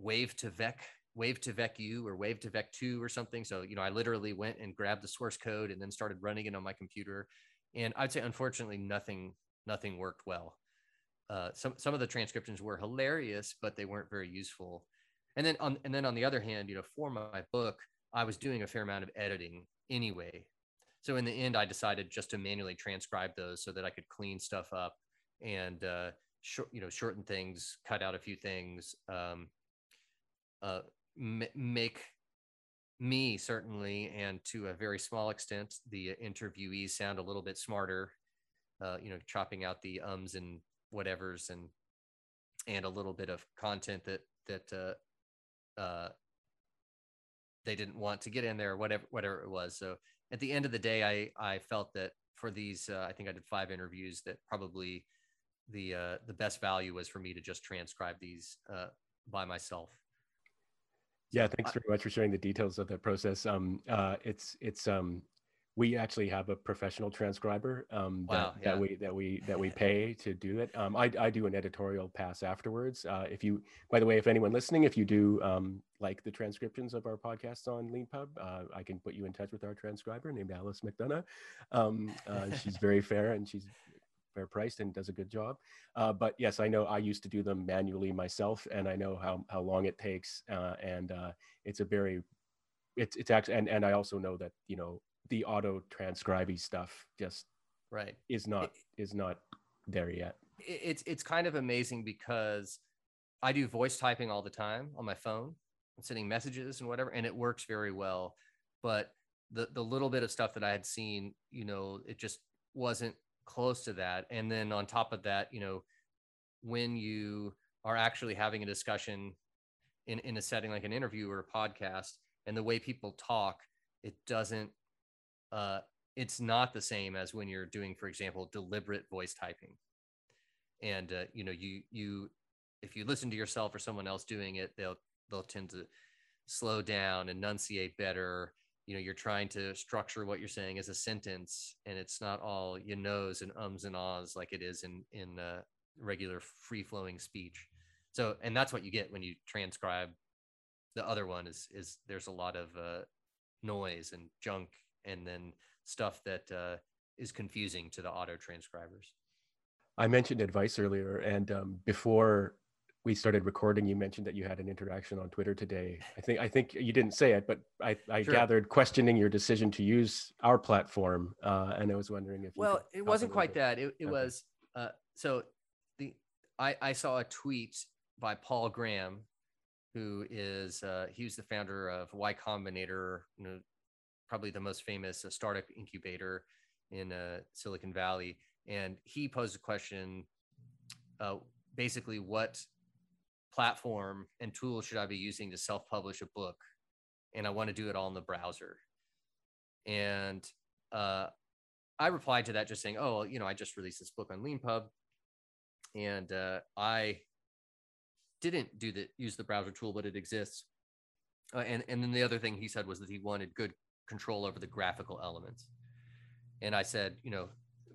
wav2vec wave to vec u or wav2vec 2 or something. So you know i literally went and grabbed the source code and then started running it on my computer. And i'd say unfortunately nothing nothing worked well. Uh, some some of the transcriptions were hilarious but they weren't very useful. And then on and then on the other hand you know for my book i was doing a fair amount of editing anyway. So in the end i decided just to manually transcribe those so that i could clean stuff up and uh, you know shorten things cut out a few things um, uh, m- make me certainly, and to a very small extent, the interviewees sound a little bit smarter. Uh, you know, chopping out the ums and whatevers, and and a little bit of content that that uh, uh, they didn't want to get in there, whatever whatever it was. So at the end of the day, I I felt that for these, uh, I think I did five interviews that probably the uh, the best value was for me to just transcribe these uh, by myself. Yeah, thanks very much for sharing the details of that process. Um, uh, it's it's um, we actually have a professional transcriber um, that, wow, yeah. that we that we that we <laughs> pay to do it. Um, I, I do an editorial pass afterwards. Uh, if you, by the way, if anyone listening, if you do um, like the transcriptions of our podcasts on LeanPub, uh, I can put you in touch with our transcriber named Alice McDonough. Um, uh, she's very fair and she's fair priced and does a good job. Uh, but yes, I know I used to do them manually myself, and I know how how long it takes, uh, and uh, it's a very it's it's actually and and I also know that you know the auto transcribing stuff just right is not it, is not there yet. It's it's kind of amazing because I do voice typing all the time on my phone, and sending messages and whatever, and it works very well. But the the little bit of stuff that I had seen, you know, it just wasn't close to that. And then on top of that, you know, when you are actually having a discussion in, in a setting like an interview or a podcast and the way people talk, it doesn't, uh, it's not the same as when you're doing, for example, deliberate voice typing. And, uh, you know, you, you, if you listen to yourself or someone else doing it, they'll, they'll tend to slow down, enunciate better, you know you're trying to structure what you're saying as a sentence and it's not all you knows and ums and ahs like it is in in uh, regular free flowing speech. So and that's what you get when you transcribe the other one is is there's a lot of uh, noise and junk and then stuff that uh, is confusing to the auto transcribers. I mentioned advice earlier and um, before we started recording, you mentioned that you had an interaction on Twitter today. I think I think you didn't say it, but I, I sure. gathered questioning your decision to use our platform, uh, and I was wondering if. Well, it wasn't quite that. It, it okay. was uh, so the I, I saw a tweet by Paul Graham, who is uh, he was the founder of Y Combinator, you know, probably the most famous uh, startup incubator in uh, Silicon Valley, and he posed a question. Uh, basically, what platform and tools should I be using to self publish a book? And I want to do it all in the browser. And uh, I replied to that just saying, oh, you know, I just released this book on LeanPub. And uh, I didn't do the use the browser tool, but it exists. Uh, and, and then the other thing he said was that he wanted good control over the graphical elements. And I said, you know,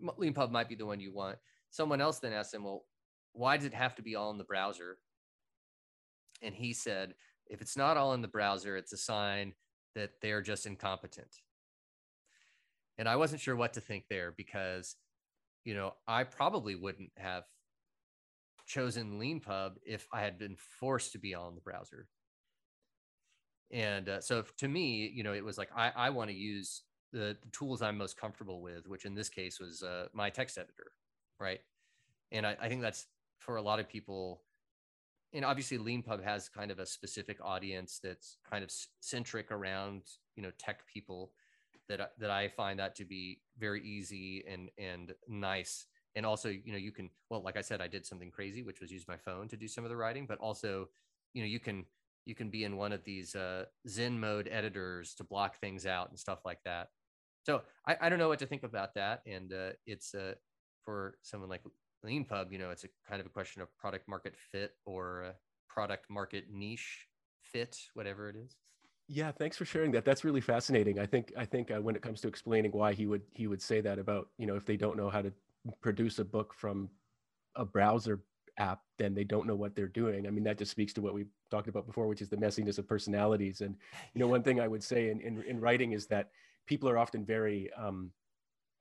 LeanPub might be the one you want. Someone else then asked him, well, why does it have to be all in the browser? And he said, if it's not all in the browser, it's a sign that they're just incompetent. And I wasn't sure what to think there because, you know, I probably wouldn't have chosen LeanPub if I had been forced to be all in the browser. And uh, so to me, you know, it was like, I, I want to use the, the, tools I'm most comfortable with, which in this case was uh, my text editor. Right. And I, I think that's for a lot of people, and obviously leanpub has kind of a specific audience that's kind of centric around you know tech people that that I find that to be very easy and and nice and also you know you can well like I said I did something crazy which was use my phone to do some of the writing but also you know you can you can be in one of these uh, Zen mode editors to block things out and stuff like that. So I, I don't know what to think about that. And uh, it's uh, for someone like LeanPub, you know, it's a kind of a question of product market fit or product market niche fit, whatever it is. Yeah, thanks for sharing that. That's really fascinating. I think I think uh, when it comes to explaining why he would he would say that about you know if they don't know how to produce a book from a browser app, then they don't know what they're doing. I mean, that just speaks to what we talked about before, which is the messiness of personalities. And you know, one thing I would say in in, in writing is that people are often very um,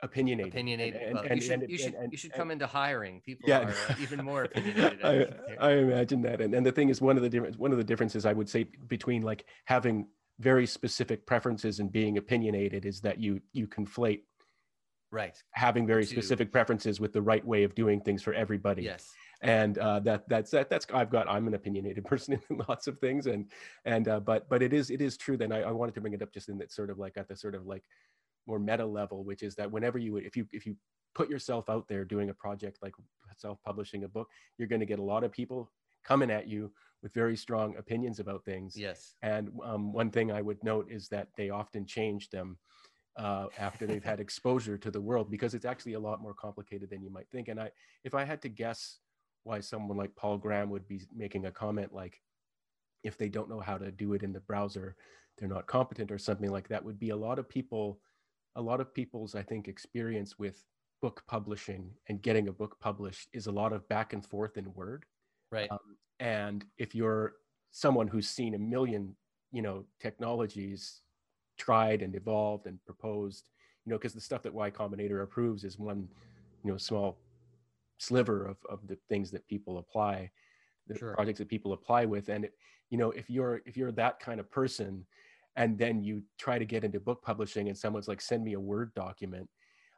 opinionated. Opinionated. And, and, you should, you, should you should come into hiring. People yeah. are even more <laughs> opinionated. I, I, imagine that. And, and the thing is, one of the difference, one of the differences I would say between like having very specific preferences and being opinionated is that you you conflate right having very specific preferences with the right way of doing things for everybody yes and uh, that that's that that's I've got I'm an opinionated <laughs> person in lots of things and and uh, but but it is it is true then I, I wanted to bring it up just in that sort of like at the sort of like more meta level, which is that whenever you if you if you put yourself out there doing a project like self-publishing a book, you're going to get a lot of people coming at you with very strong opinions about things. Yes. And um, one thing I would note is that they often change them uh, after they've had <laughs> exposure to the world because it's actually a lot more complicated than you might think. And I, if I had to guess why someone like Paul Graham would be making a comment like, if they don't know how to do it in the browser, they're not competent or something like that, would be a lot of people a lot of people's i think experience with book publishing and getting a book published is a lot of back and forth in word. Right. Um, and if you're someone who's seen a million you know technologies tried and evolved and proposed you know because the stuff that y combinator approves is one you know small sliver of, of the things that people apply the sure. projects that people apply with. And it, you know if you're if you're that kind of person and then you try to get into book publishing and someone's like send me a word document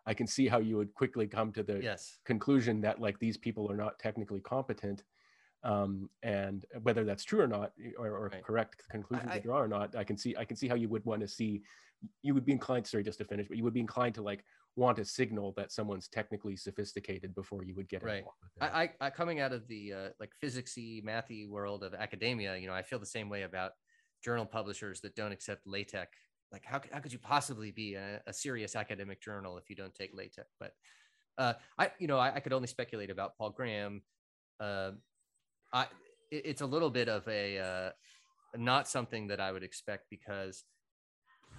i can see how you would quickly come to the yes. conclusion that like these people are not technically competent um, and whether that's true or not or, or right. correct conclusion to draw or not i can see i can see how you would want to see you would be inclined sorry just to finish but you would be inclined to like want a signal that someone's technically sophisticated before you would get right I, I coming out of the uh, like physicsy mathy world of academia you know i feel the same way about journal publishers that don't accept LaTeX? Like how, how could you possibly be a, a serious academic journal if you don't take LaTeX? But uh, i you know I, I, could only speculate about paul graham. Uh, I, it, it's a little bit of a uh, not something that i would expect because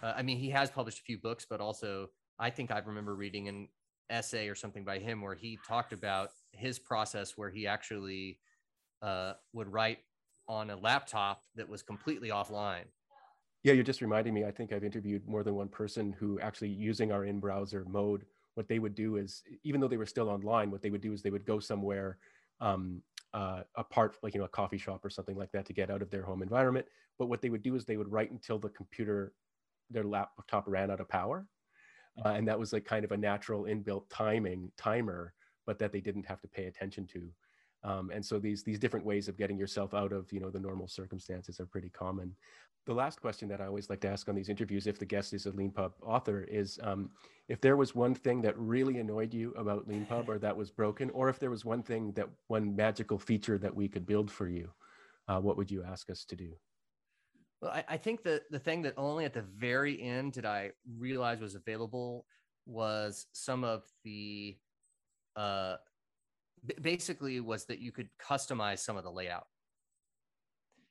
uh, i mean he has published a few books but also i think i remember reading an essay or something by him where he talked about his process where he actually uh, would write on a laptop that was completely offline yeah, you're just reminding me. I think I've interviewed more than one person who actually using our in browser mode. What they would do is, even though they were still online, what they would do is they would go somewhere um, uh, apart, like you know, a coffee shop or something like that, to get out of their home environment. But what they would do is they would write until the computer, their laptop ran out of power, uh, and that was like kind of a natural inbuilt timing timer, but that they didn't have to pay attention to. Um, and so these these different ways of getting yourself out of you know the normal circumstances are pretty common the last question that I always like to ask on these interviews, if the guest is a LeanPub author, is um, if there was one thing that really annoyed you about LeanPub or that was broken, or if there was one thing that one magical feature that we could build for you, uh, what would you ask us to do? Well, I, I think that the thing that only at the very end did I realize was available was some of the, uh, basically was that you could customize some of the layout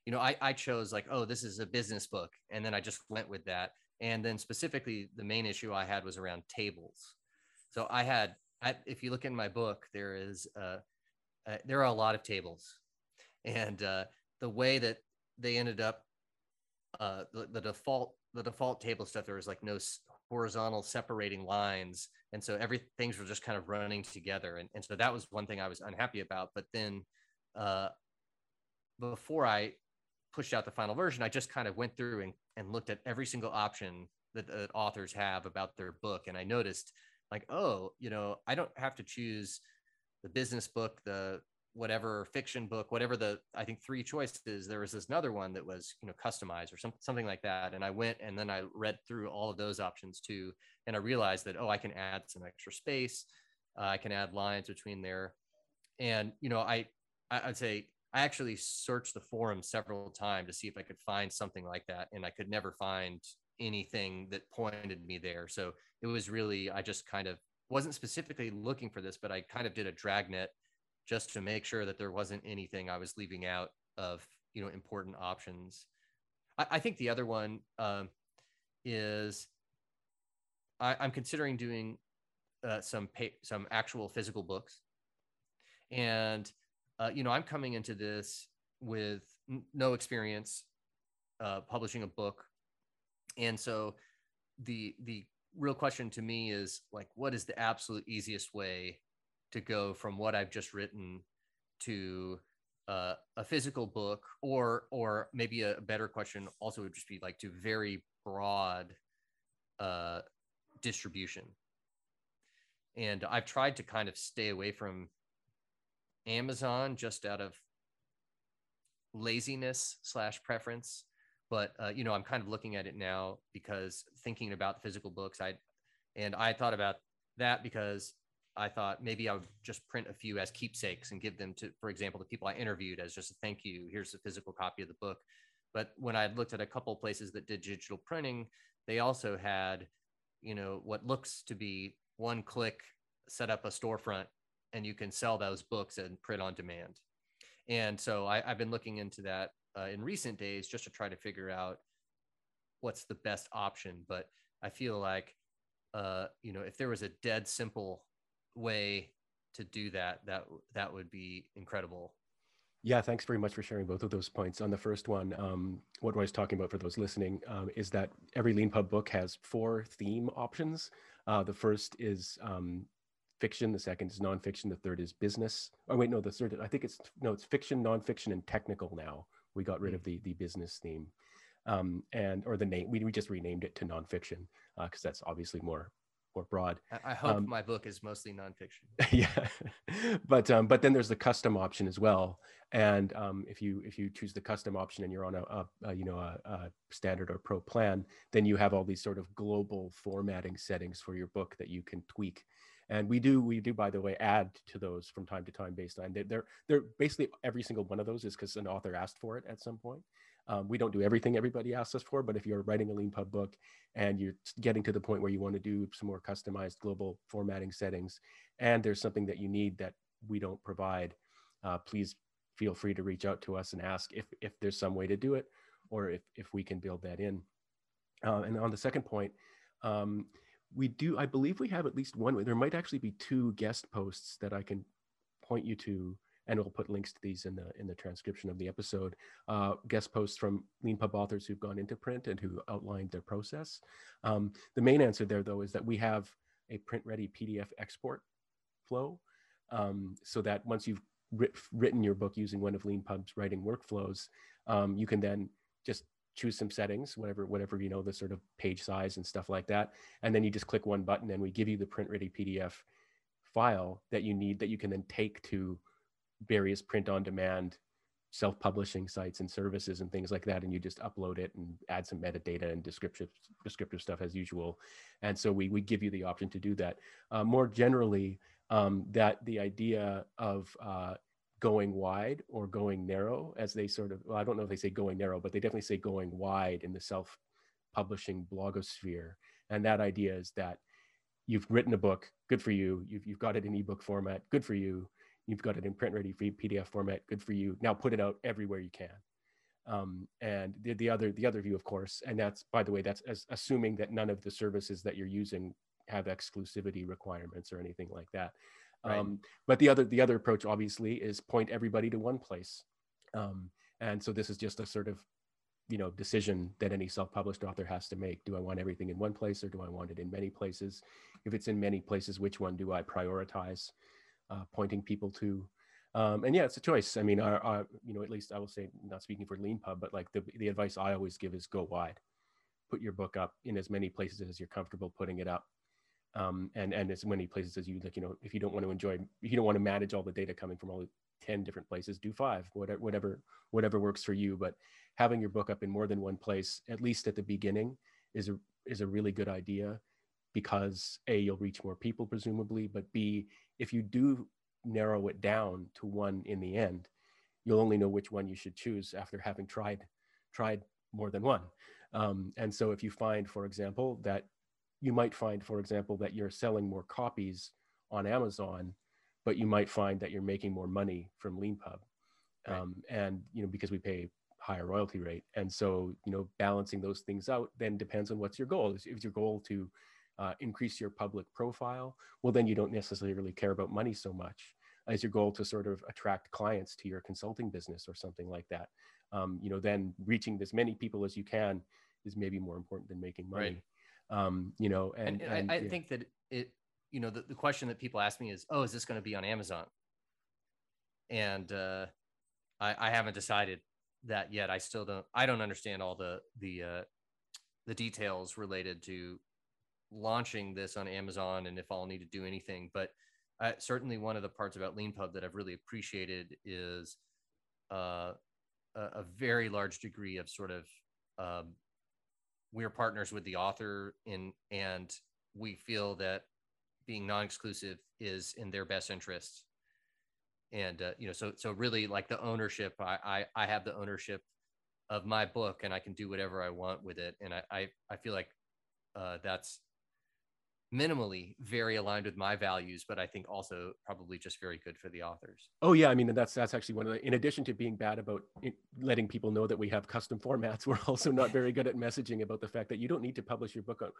you know, I, I chose like, oh, this is a business book. And then I just went with that. And then specifically, the main issue I had was around tables. So I had, I, if you look in my book, there is, uh, uh, there are a lot of tables. And uh, the way that they ended up, uh, the, the default, the default table stuff, there was like no horizontal separating lines. And so every things were just kind of running together. And, and so that was one thing I was unhappy about. But then uh, before I pushed out the final version, I just kind of went through and, and looked at every single option that, that authors have about their book. And I noticed like, oh, you know, I don't have to choose the business book, the whatever fiction book, whatever the, I think three choices, there was this another one that was, you know, customized or some, something like that. And I went and then I read through all of those options too. And I realized that, oh, I can add some extra space. Uh, I can add lines between there. And, you know, I, I'd say I actually searched the forum several times to see if I could find something like that, and I could never find anything that pointed me there. So it was really, I just kind of wasn't specifically looking for this, but I kind of did a dragnet just to make sure that there wasn't anything I was leaving out of, you know, important options. I, I think the other one um, is I, am considering doing uh, some pay, some actual physical books, and uh, you know, I'm coming into this with n- no experience uh, publishing a book, and so the the real question to me is like, what is the absolute easiest way to go from what I've just written to uh, a physical book, or or maybe a better question also would just be like to very broad uh, distribution. And I've tried to kind of stay away from Amazon just out of laziness slash preference. But uh, you know, I'm kind of looking at it now because thinking about physical books, I and I thought about that because I thought maybe I would just print a few as keepsakes and give them to, for example, the people I interviewed as just a thank you. Here's a physical copy of the book. But when I looked at a couple places that did digital printing, they also had, you know, what looks to be one click set up a storefront and you can sell those books and print on demand. And so I, have been looking into that uh, in recent days just to try to figure out what's the best option. But I feel like, uh, you know, if there was a dead simple way to do that, that that would be incredible. Yeah, thanks very much for sharing both of those points. On the first one, um, what I was talking about for those listening um, is that every LeanPub book has four theme options. Uh, the first is um, fiction. The second is nonfiction. The third is business. Oh wait, no, the third. I think it's no, it's fiction, nonfiction, and technical. Now we got rid of the the business theme, um, and or the name. We we just renamed it to nonfiction because uh, that's obviously more more broad. I, I hope um, my book is mostly nonfiction. <laughs> yeah, <laughs> but um, but then there's the custom option as well. And um, if you if you choose the custom option and you're on a, a, a you know a, a, standard or pro plan, then you have all these sort of global formatting settings for your book that you can tweak. And we do we do by the way add to those from time to time based on they're they're basically every single one of those is because an author asked for it at some point. Um, we don't do everything everybody asks us for, but if you're writing a Leanpub book and you're getting to the point where you want to do some more customized global formatting settings, and there's something that you need that we don't provide, uh, please feel free to reach out to us and ask if, if there's some way to do it or if, if we can build that in. Uh, and on the second point, um, we do, I believe we have at least one, way. there might actually be two guest posts that I can point you to and we'll put links to these in the in the transcription of the episode. Uh, guest posts from Leanpub authors who've gone into print and who outlined their process. Um, the main answer there, though, is that we have a print-ready PDF export flow, um, so that once you've writ- written your book using one of Leanpub's writing workflows, um, you can then just choose some settings, whatever, whatever, you know, the sort of page size and stuff like that. And then you just click one button and we give you the print ready PDF file that you need that you can then take to various print on demand self-publishing sites and services and things like that and you just upload it and add some metadata and descriptive descriptive stuff as usual and so we, we give you the option to do that uh, more generally um, that the idea of uh, going wide or going narrow, as they sort of, well, I don't know if they say going narrow, but they definitely say going wide in the self publishing blogosphere. And that idea is that you've written a book, good for you. You've, you've got it in ebook format, good for you. You've got it in print ready PDF format, good for you. Now put it out everywhere you can. Um, and the, the other the other view, of course, and that's by the way, that's as, assuming that none of the services that you're using have exclusivity requirements or anything like that. Right. Um, but the other the other approach obviously is point everybody to one place. Um, and so this is just a sort of you know decision that any self-published author has to make do i want everything in one place or do i want it in many places if it's in many places which one do i prioritize uh, pointing people to um, and yeah it's a choice. I mean our, our, you know at least i will say not speaking for leanpub but like the, the advice i always give is go wide. Put your book up in as many places as you're comfortable putting it up um, and and as many places as you like you know if you don't want to enjoy if you don't want to manage all the data coming from all 10 different places do five whatever whatever whatever works for you. But having your book up in more than one place at least at the beginning is a is a really good idea because a you'll reach more people presumably but b if you do narrow it down to one in the end you'll only know which one you should choose after having tried tried more than one um, and so if you find for example that you might find, for example, that you're selling more copies on Amazon, but you might find that you're making more money from Leanpub. Right. Um, and, you know, because we pay higher royalty rate. And so, you know, balancing those things out then depends on what's your goal. If your goal to uh, increase your public profile, well, then you don't necessarily care about money so much. As your goal to sort of attract clients to your consulting business or something like that, um, you know, then reaching as many people as you can is maybe more important than making money. Right um, you know, and, and, and I, I yeah. think that it, you know, the, the question that people ask me is, oh, is this going to be on Amazon? And uh, I, I haven't decided that yet. I still don't. I don't understand all the the uh, the details related to launching this on Amazon and if I'll need to do anything. But uh, certainly one of the parts about Leanpub that I've really appreciated is uh, a, a, very large degree of sort of um, we're partners with the author in and we feel that being non-exclusive is in their best interest and uh, you know so so really like the ownership I, I i have the ownership of my book and i can do whatever i want with it and i i, I feel like uh, that's minimally very aligned with my values but i think also probably just very good for the authors. Oh yeah i mean that's that's actually one of the in addition to being bad about letting people know that we have custom formats <laughs> we're also not very good at messaging about the fact that you don't need to publish your book on,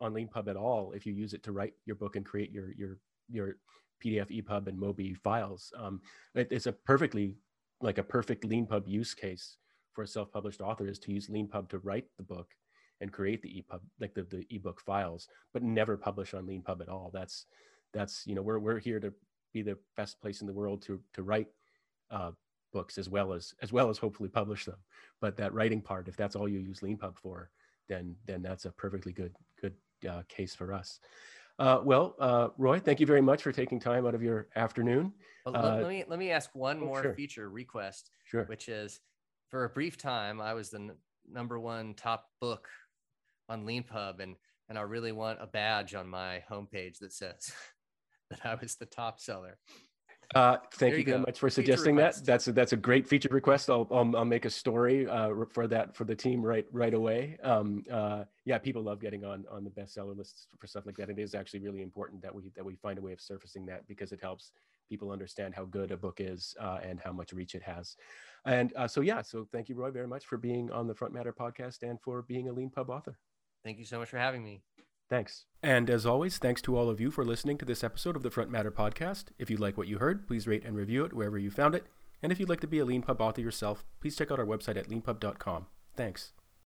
on leanpub at all if you use it to write your book and create your your your pdf epub and mobi files. Um, it, it's a perfectly like a perfect leanpub use case for a self-published author is to use leanpub to write the book and create the EPUB, like the, the ebook files, but never publish on LeanPub at all. That's, that's, you know, we're, we're here to be the best place in the world to, to write uh, books as well as, as well as hopefully publish them. But that writing part, if that's all you use LeanPub for, then, then that's a perfectly good, good uh, case for us. Uh, well, uh, Roy, thank you very much for taking time out of your afternoon. Well, let, Uh, let me let me ask one oh, more sure. feature request, Sure. which is for a brief time I was the n- number one top book on LeanPub, and and I really want a badge on my homepage that says <laughs> that I was the top seller. Uh, thank There you very much for suggesting that. That's a, that's a great feature request. I'll, I'll I'll make a story uh, for that for the team right right away. Um, uh, yeah, people love getting on on the bestseller lists for stuff like that. It is actually really important that we that we find a way of surfacing that because it helps people understand how good a book is uh, and how much reach it has. And uh, so yeah, so thank you, Roy, very much for being on the Front Matter podcast and for being a Lean Pub author. Thank you so much for having me. Thanks. And as always, thanks to all of you for listening to this episode of the Front Matter podcast. If you like what you heard, please rate and review it wherever you found it. And if you'd like to be a Lean Pub author yourself, please check out our website at leanpub.com. Thanks.